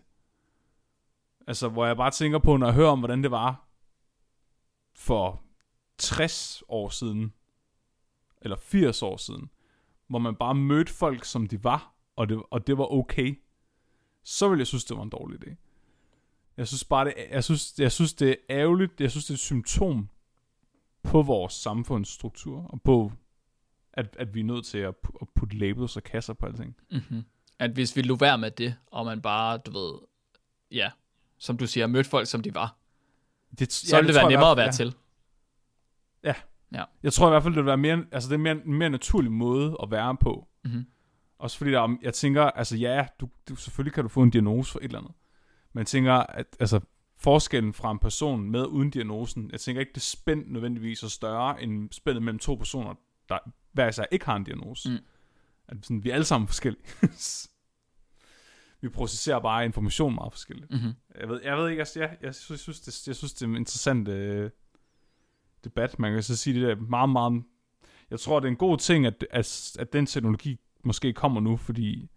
Altså, hvor jeg bare tænker på, når jeg hører om, hvordan det var for 60 år siden, eller 80 år siden, hvor man bare mødte folk, som de var, og det, og det var okay, så ville jeg synes, det var en dårlig idé. Jeg synes bare, det, jeg synes, jeg synes, det er ærgerligt, jeg synes, det er et symptom på vores samfundsstruktur, og på, at, at vi er nødt til at, at putte labels og kasser på alting.
Mm-hmm. At hvis vi lå være med det, og man bare, du ved, ja, som du siger, mødte folk, som de var,
Det,
så ville det være
tror jeg
nemmere at være
fald-
til.
Jeg tror i hvert fald, det vil være mere, altså det er mere, en mere naturlig måde at være på.
Mhm.
Også fordi der, er- jeg tænker, altså ja, du, du, selvfølgelig kan du få en diagnose for et eller andet. Men jeg tænker, at altså, forskellen fra en person med uden diagnosen, jeg tænker ikke, det spænd nødvendigvis er større end spændet mellem to personer, der hver især ikke har en diagnose.
Mm.
At sådan, vi er alle sammen forskellige. vi processerer bare information meget forskelligt.
Mm-hmm.
Jeg ved, jeg ved ikke, altså, jeg, jeg, synes, jeg, synes, det, jeg synes, det er en interessant øh, debat. Man kan så sige, det er meget, meget... Jeg tror, det er en god ting, at, at, at den teknologi måske kommer nu, fordi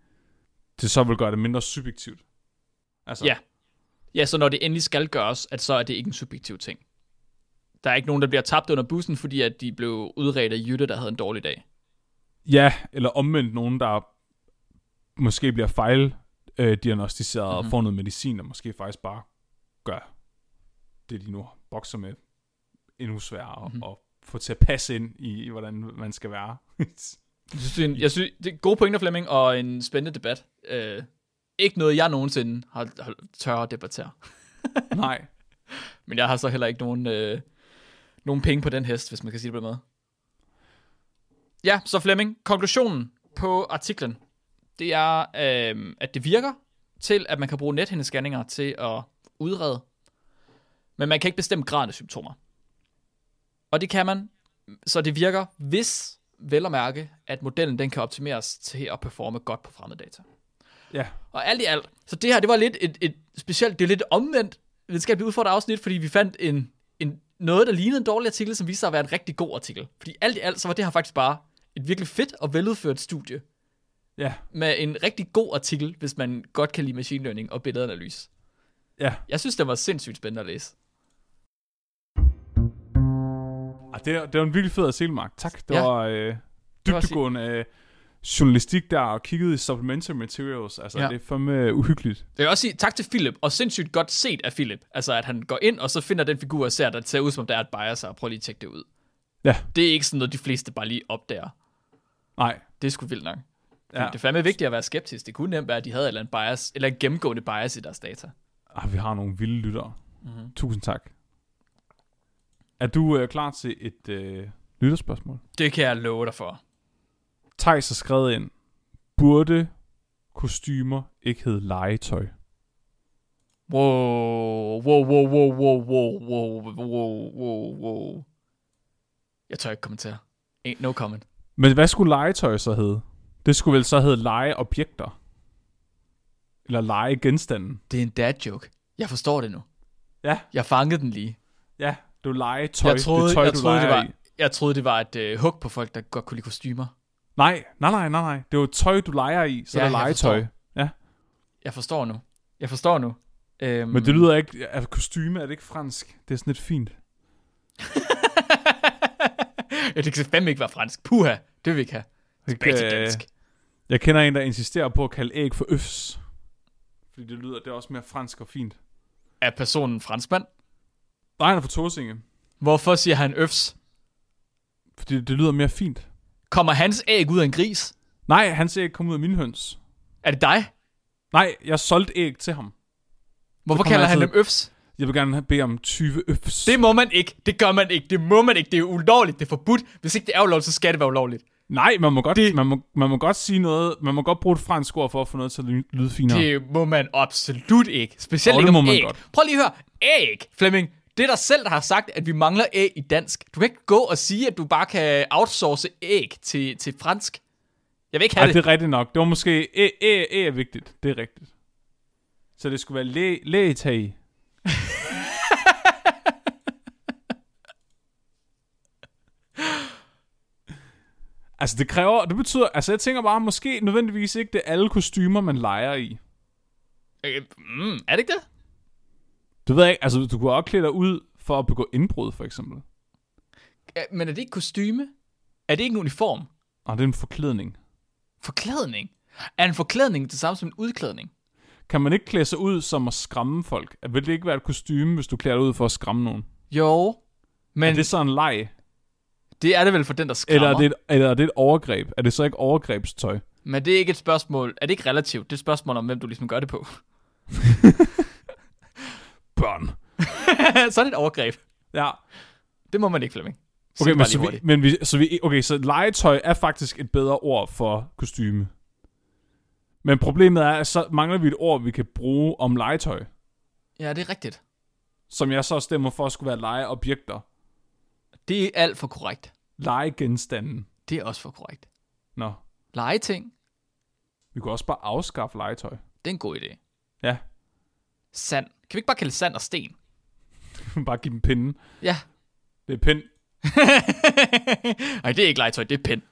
det så vil gøre det mindre subjektivt. Altså,
Ja. Ja, så når det endelig skal gøres, at så er det ikke en subjektiv ting. Der er ikke nogen, der bliver tabt under bussen, fordi at de blev udredt af Jytte, der havde en dårlig dag.
ja, eller omvendt nogen, der måske bliver fejl øh, diagnostiseret mm-hmm.
Mhm.
og får noget medicin, og måske faktisk bare gør det, de nu bokser med, endnu sværere
Mhm.
mm-hmm. at få til at passe ind i, i hvordan man skal være.
Jeg synes, det er, en, jeg synes, det er gode pointer, Flemming, og en spændende debat. Øh, ikke noget, jeg nogensinde har, har tør at debattere.
Nej.
Men jeg har så heller ikke nogen, øh, nogen penge på den hest, hvis man kan sige det på den måde. Ja, så Flemming, konklusionen på artiklen, det er, øh, at det virker til, at man kan bruge nethindescanninger til at udrede, men man kan ikke bestemme graden af symptomer. Og det kan man, så det virker, hvis vel at mærke, at modellen den kan optimeres til at performe godt på fremmeddata.
Ja.
Og alt i alt, så det her, det var lidt et, et specielt, det er lidt omvendt videnskabeligt udfordret afsnit, fordi vi fandt en, en, noget, der lignede en dårlig artikel, som viste sig at være en rigtig god artikel. Fordi alt i alt, så var det her faktisk bare et virkelig fedt og veludført studie,
Ja.
med en rigtig god artikel, hvis man godt kan lide machine learning og billedanalyse.
Ja.
Jeg synes, det var sindssygt spændende at læse.
Ah, det, er, det var en virkelig fed artikel, Mark. Tak. Det
Ja.
var øh,
var
dybdegående øh, journalistik der, og kiggede i supplementary materials. Altså,
Ja.
det er fandme uhyggeligt.
Jeg vil også sige tak til Philip, og sindssygt godt set af Philip. Altså, at han går ind, og så finder den figur og ser, det ser ud, som om der er et bias, og prøver lige at tjekke det ud.
Ja.
Det er ikke sådan noget, de fleste bare lige opdager.
Nej.
Det er sgu vildt nok. Ja. Det er fandme vigtigt at være skeptisk. Det kunne nemt være, at de havde et eller andet bias, eller en gennemgående bias i deres data.
Ah, vi har nogle vilde lyttere.
Mm-hmm.
Tusind tak. Er du øh, klar til et øh, lytterspørgsmål?
Det kan jeg love dig for.
Thijs har skrevet ind, burde kostymer ikke hedde legetøj?
Wow, wow, wow, wow, wow, wow, wow, wow, wow, wow. Jeg tør ikke kommentere. Ain't no comment.
Men hvad skulle legetøj så hedde? Det skulle vel så hedde legeobjekter? Eller legegenstanden?
Det er en dad joke. Jeg forstår det nu.
Ja,
Jeg fangede den lige.
ja. Det er legetøj.
Jeg troede,
det tøj,
jeg, troede, det var,
i.
jeg troede, det var et øh, hug på folk, der godt kunne lide kostymer.
Nej, nej, nej, nej, nej. Det er jo tøj, du leger i, så
Ja,
ja, er
jeg
det legetøj.
forstår.
Ja.
Jeg forstår nu. Jeg forstår nu. Øhm,
Men det lyder ikke... Altså, kostyme er det ikke fransk. Det er sådan lidt fint.
ja, det kan fandme ikke være fransk. Puha, det vil vi ikke have. Tilbage til
Øh,
dansk.
Jeg kender en, der insisterer på at kalde æg for øfs. Fordi det lyder, det er også mere fransk og fint.
Er personen franskmand?
Nej, han er fra Torsinge.
Hvorfor siger han øfs?
Fordi det lyder mere fint.
Kommer hans æg ud af en gris?
Nej, han ser ikke komme ud af mine høns.
Er det dig?
Nej, jeg solgte æg til ham.
Hvorfor
kommer
kalder han dem øfs?
Jeg vil gerne bede om 20 øfs.
Det må man ikke. Det gør man ikke. Det må man ikke. Det er ulovligt. Det er forbudt. Hvis ikke det er ulovligt, så skal det være ulovligt.
Nej, man må, godt,
Det-
man, må, man må godt sige noget. Man må godt bruge et fransk ord for at få noget til at ly- lyde finere. Det...
Må man absolut ikke. Specielt
Jo,
ikke om
må man
æg.
godt.
Prøv lige at høre. Æg, Flemming. Det er dig selv, der har sagt, at vi mangler æg i dansk. Du kan ikke gå og sige, at du bare kan outsource æg til, til fransk. Jeg vil ikke have
Ej,
det.
det er rigtigt nok. Det var måske... Æ, æ, æ er vigtigt. Det er rigtigt. Så det skulle være læ, lægetag. altså, det kræver... Det betyder... Altså, jeg tænker bare, måske nødvendigvis ikke det er alle kostymer, man leger i.
Øh, Mm, er det ikke det?
Du ved ikke... Altså, du kunne også klæde dig ud for at begå indbrud, for eksempel.
Ja, Men er det ikke kostyme? Er det ikke en uniform?
Og det er en forklædning.
Forklædning? Er en forklædning det samme som en udklædning?
Kan man ikke klæde sig ud som at skræmme folk? Vil det ikke være et kostyme, hvis du klæder dig ud for at skræmme nogen?
Jo. Men
Er
det,
det så en leg?
det er det vel for den, der skræmmer.
Eller er, det et, eller er det et overgreb? Er det så ikke overgrebstøj?
Men det er ikke et spørgsmål. Er det ikke relativt? Det er et spørgsmål om, hvem du ligesom gør det på.
Børn.
så er det et overgreb.
Ja.
Det må man ikke, Flemming.
Okay, men, så vi, men vi, så vi, okay, så legetøj er faktisk et bedre ord for kostyme. Men problemet er, at så mangler vi et ord, vi kan bruge om legetøj.
Ja, det er rigtigt.
Som jeg så stemmer for at skulle være legeobjekter.
Det er alt for korrekt.
Legegenstanden.
Det er også for korrekt.
Nå,
Legeting,
vi kunne også bare afskaffe legetøj.
det er en god idé.
Ja,
Sand. Kan vi ikke bare kalde sand og sten?
bare give dem pinden.
Ja.
Det er pind.
Nej, det er ikke legetøj, det er pind.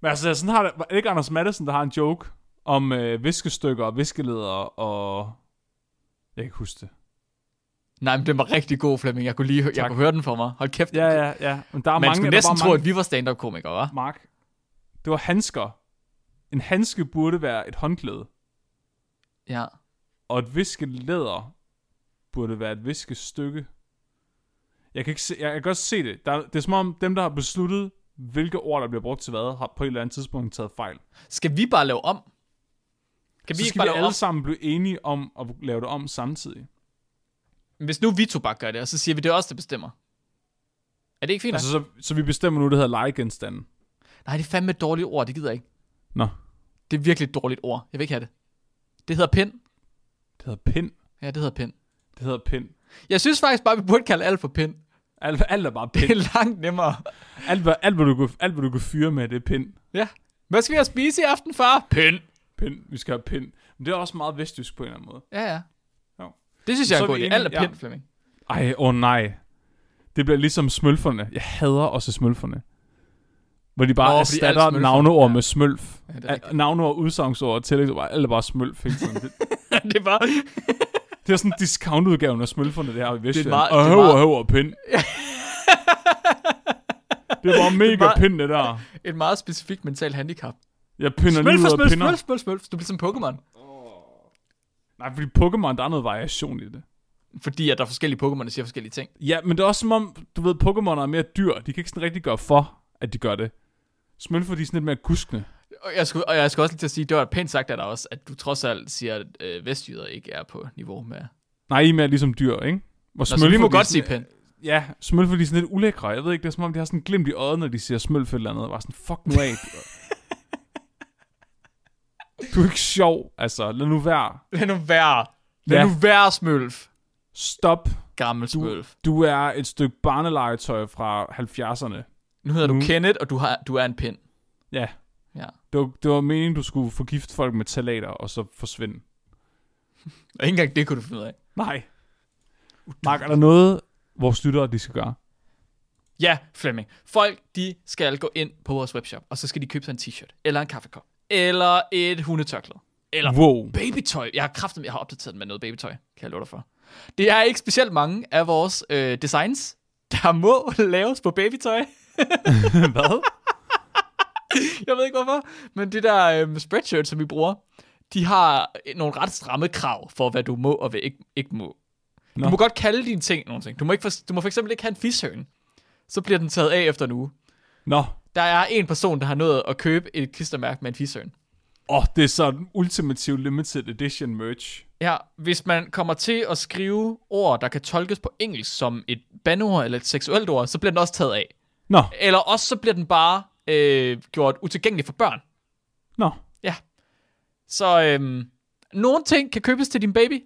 Men altså, sådan har det, det ikke Anders Madsen, der har en joke om øh, viskestykker og viskeleder og... Jeg kan ikke huske det.
Nej, men den var rigtig god, Flemming. Jeg kunne lige hø- jeg
Tak.
kunne høre den for mig. Hold kæft.
Ja, ja, ja. Men der er
Man
mange,
skulle næsten tro,
mange,
at vi var stand-up-komikere, hva'?
Mark. Det var handsker. En handske burde være et håndklæde.
Ja.
Og et viskelæder burde være et viskestykke. Jeg kan, ikke se, jeg kan godt se det. Der, det er som om dem, der har besluttet, hvilke ord, der bliver brugt til hvad, har på et eller andet tidspunkt taget fejl.
Skal vi bare lave om? Kan vi
Så
ikke
skal
bare
vi alle
om?
sammen blive enige om at lave det om samtidig.
Hvis nu vi to bare gør det, og så siger vi, det er os, der bestemmer. Er det ikke fint?
Altså, så, så vi bestemmer nu, det hedder legegenstanden.
Nej, det er fandme et dårligt ord, det gider jeg ikke.
Nå,
Det er virkelig et dårligt ord. Jeg vil ikke have det. Det hedder pind.
det hedder pind.
Ja, det hedder pind.
Det hedder pind.
Jeg synes faktisk bare, vi burde kalde alt for pind.
Alt, alt er bare
Det
pind.
er langt nemmere.
Alt, hvad, alt, hvad du kan, alt, hvad du kan fyre med, det er pind.
Ja. Hvad skal vi have spise i aften, far? Pind.
Pind. Vi skal have pind. Men det er også meget vestjysk på en eller anden måde.
Ja, ja.
Jo.
Det synes jeg er
Så
en
er
god
vi
idé.
enige,
Alt er
ja.
pind, Flemming.
Ej, åh oh nej. Det bliver ligesom smølferne. Jeg hader også smølferne. Hvor de bare
Nå,
erstatter
alt
navneord
Ja.
med smølf.
Ja, det
Ja, navneord, udsangsord, tillægsord, alt er bare smølf hele tiden. Det,
det er bare...
det er sådan en discountudgave af smølferne, det her i Vestjylland. Og
det er
høv
meget-
og høv og pind. det var mega
meget-
pind, det der.
Et meget specifikt mentalt handicap.
Jeg pinder lige
Smølf,
ud af pinder.
smølf, smølf, smølf. Du bliver som Pokémon.
Nej, fordi Pokémon, der er noget variation i det.
Fordi at der er forskellige Pokémon, der siger forskellige ting.
Ja, men det er også som om, du ved, Pokémon er mere dyr. De kan ikke sådan rigtig gøre for, at de gør det. Smølfer, de er sådan lidt mere guskende.
Og jeg, skulle, og jeg skal også lige til at sige, det var pænt sagt af dig også, at du trods alt siger, at øh, vestjyder ikke er på niveau med
Nej, I er mere ligesom dyr, ikke? Hvor
Nå, så vi må godt sige pæn.
Ja, smølfer de er sådan lidt ulækre. Jeg ved ikke, det er som om, de har sådan en glimt i øjet, når de siger smølf eller andet. Bare sådan, fuck nu af. du er ikke sjov, altså. Lad nu være.
Lad nu være. Lad
Ja.
nu være, Smølf.
Stop.
Gammel
Du-
Smølf.
Du er et stykke barnelegetøj fra 70'erne.
Nu hedder du
Nu-
Kenneth, og du, har, du er en pind.
Ja,
Ja.
det var, det var meningen, du skulle forgifte folk med talater, og så forsvinde.
Og ikke engang det kunne du finde ud af.
Nej. Mark, er der noget, vores lyttere, de skal gøre?
Ja, Flemming. Folk, de skal gå ind på vores webshop, og så skal de købe sig en t-shirt, eller en kaffekop, eller et hundetørklæde, eller
Wow.
babytøj. Jeg har kraftet, jeg har opdateret den med noget babytøj, kan jeg love dig for. Det er ikke specielt mange af vores øh, designs, der må laves på babytøj.
Hvad?
Jeg ved ikke hvorfor, men det der øh, spreadshirt, som vi bruger, de har nogle ret stramme krav for, hvad du må og hvad ikke, ikke må.
Nå.
Du må godt kalde dine ting nogle ting. Du må, ikke for, du må for eksempel ikke have en fishøn. Så bliver den taget af efter en uge.
Nå,
Der er en person, der har nået at købe et klistermærke med en fishøn.
åh, oh, det er sådan ultimativ limited edition merch.
Ja, hvis man kommer til at skrive ord, der kan tolkes på engelsk som et bandord eller et seksuelt ord, så bliver den også taget af.
Nå,
Eller også så bliver den bare øh, gjort utilgængelig for børn.
nå.
Ja. Så øhm, nogle ting kan købes til din baby.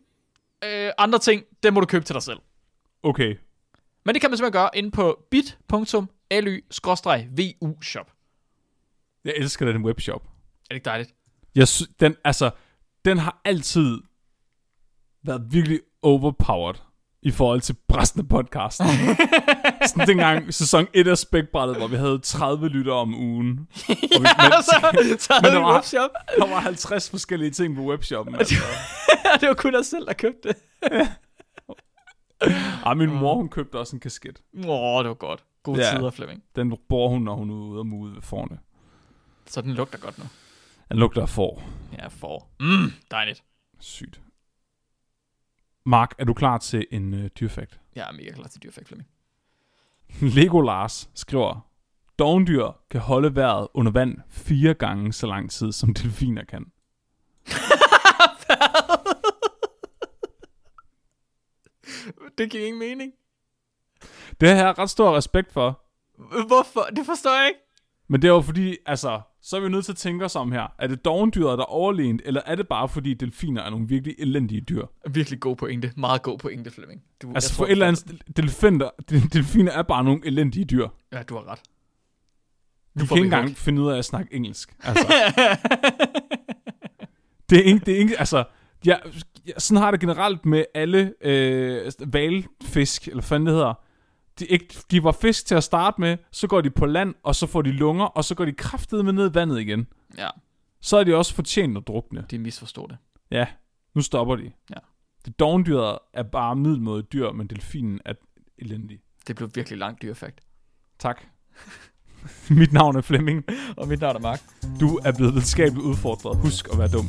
Øh, andre ting, dem må du købe til dig selv.
Okay.
Men det kan man simpelthen gøre inde på bit.ly-vu shop.
Jeg elsker den webshop.
Er det ikke dejligt?
Jeg sy- den, altså, den har altid været virkelig overpowered i forhold til resten af podcasten. Sådan dengang sæson 1 af Spækbrættet, hvor vi havde 30 lytter om ugen. Og vi, men,
så, så havde
der var-
webshop.
der var 50 forskellige ting på webshoppen. Altså.
det var kun os selv, der købte det.
Ah, min mor, hun købte også en kasket.
Åh, det var godt. Gode
Ja.
tider, Flemming.
Den bruger hun, når hun er ude og mude ved forne.
Så den lugter godt nu.
Den lugter af får.
Ja, for. Mm, dejligt.
Sygt. Mark, er du klar til en øh, dyrfakt?
Jeg er mega klar til dyrfakt, Flemming.
Lego Lars skriver, Dogendyr kan holde vejret under vand fire gange så lang tid, som delfiner kan.
Det giver ingen mening.
Det har jeg ret stor respekt for.
Hvorfor? Det forstår jeg ikke.
Men det er jo fordi, altså, så er vi nødt til at tænke os om her. Er det dogendyret, der er overlegent, eller er det bare fordi delfiner er nogle virkelig elendige dyr?
Virkelig god pointe. Meget god pointe, Flemming. Du,
Altså for et eller andet, delfiner, delfiner er bare nogle elendige dyr.
Ja, du har ret.
Du kan ikke engang
hook.
finde ud af at snakke engelsk. Altså. det er ikke, det er ikke, altså, ja, sådan har det generelt med alle øh, valfisk, eller hvad fanden det hedder. De, ikke, de var fisk til at starte med, så går de på land, og så får de lunger, og så går de kraftedeme ned i vandet igen.
Ja,
Så er de også fortjent at drukne.
de misforstod det.
Ja, nu stopper de.
Ja.
Det dogendyret er bare middelmåde dyr, men delfinen er elendig.
Det blev virkelig langt dyrfakt.
Tak. Mit navn er Flemming.
Og mit navn er Mark.
Du er blevet videnskabeligt udfordret. Husk at være dum.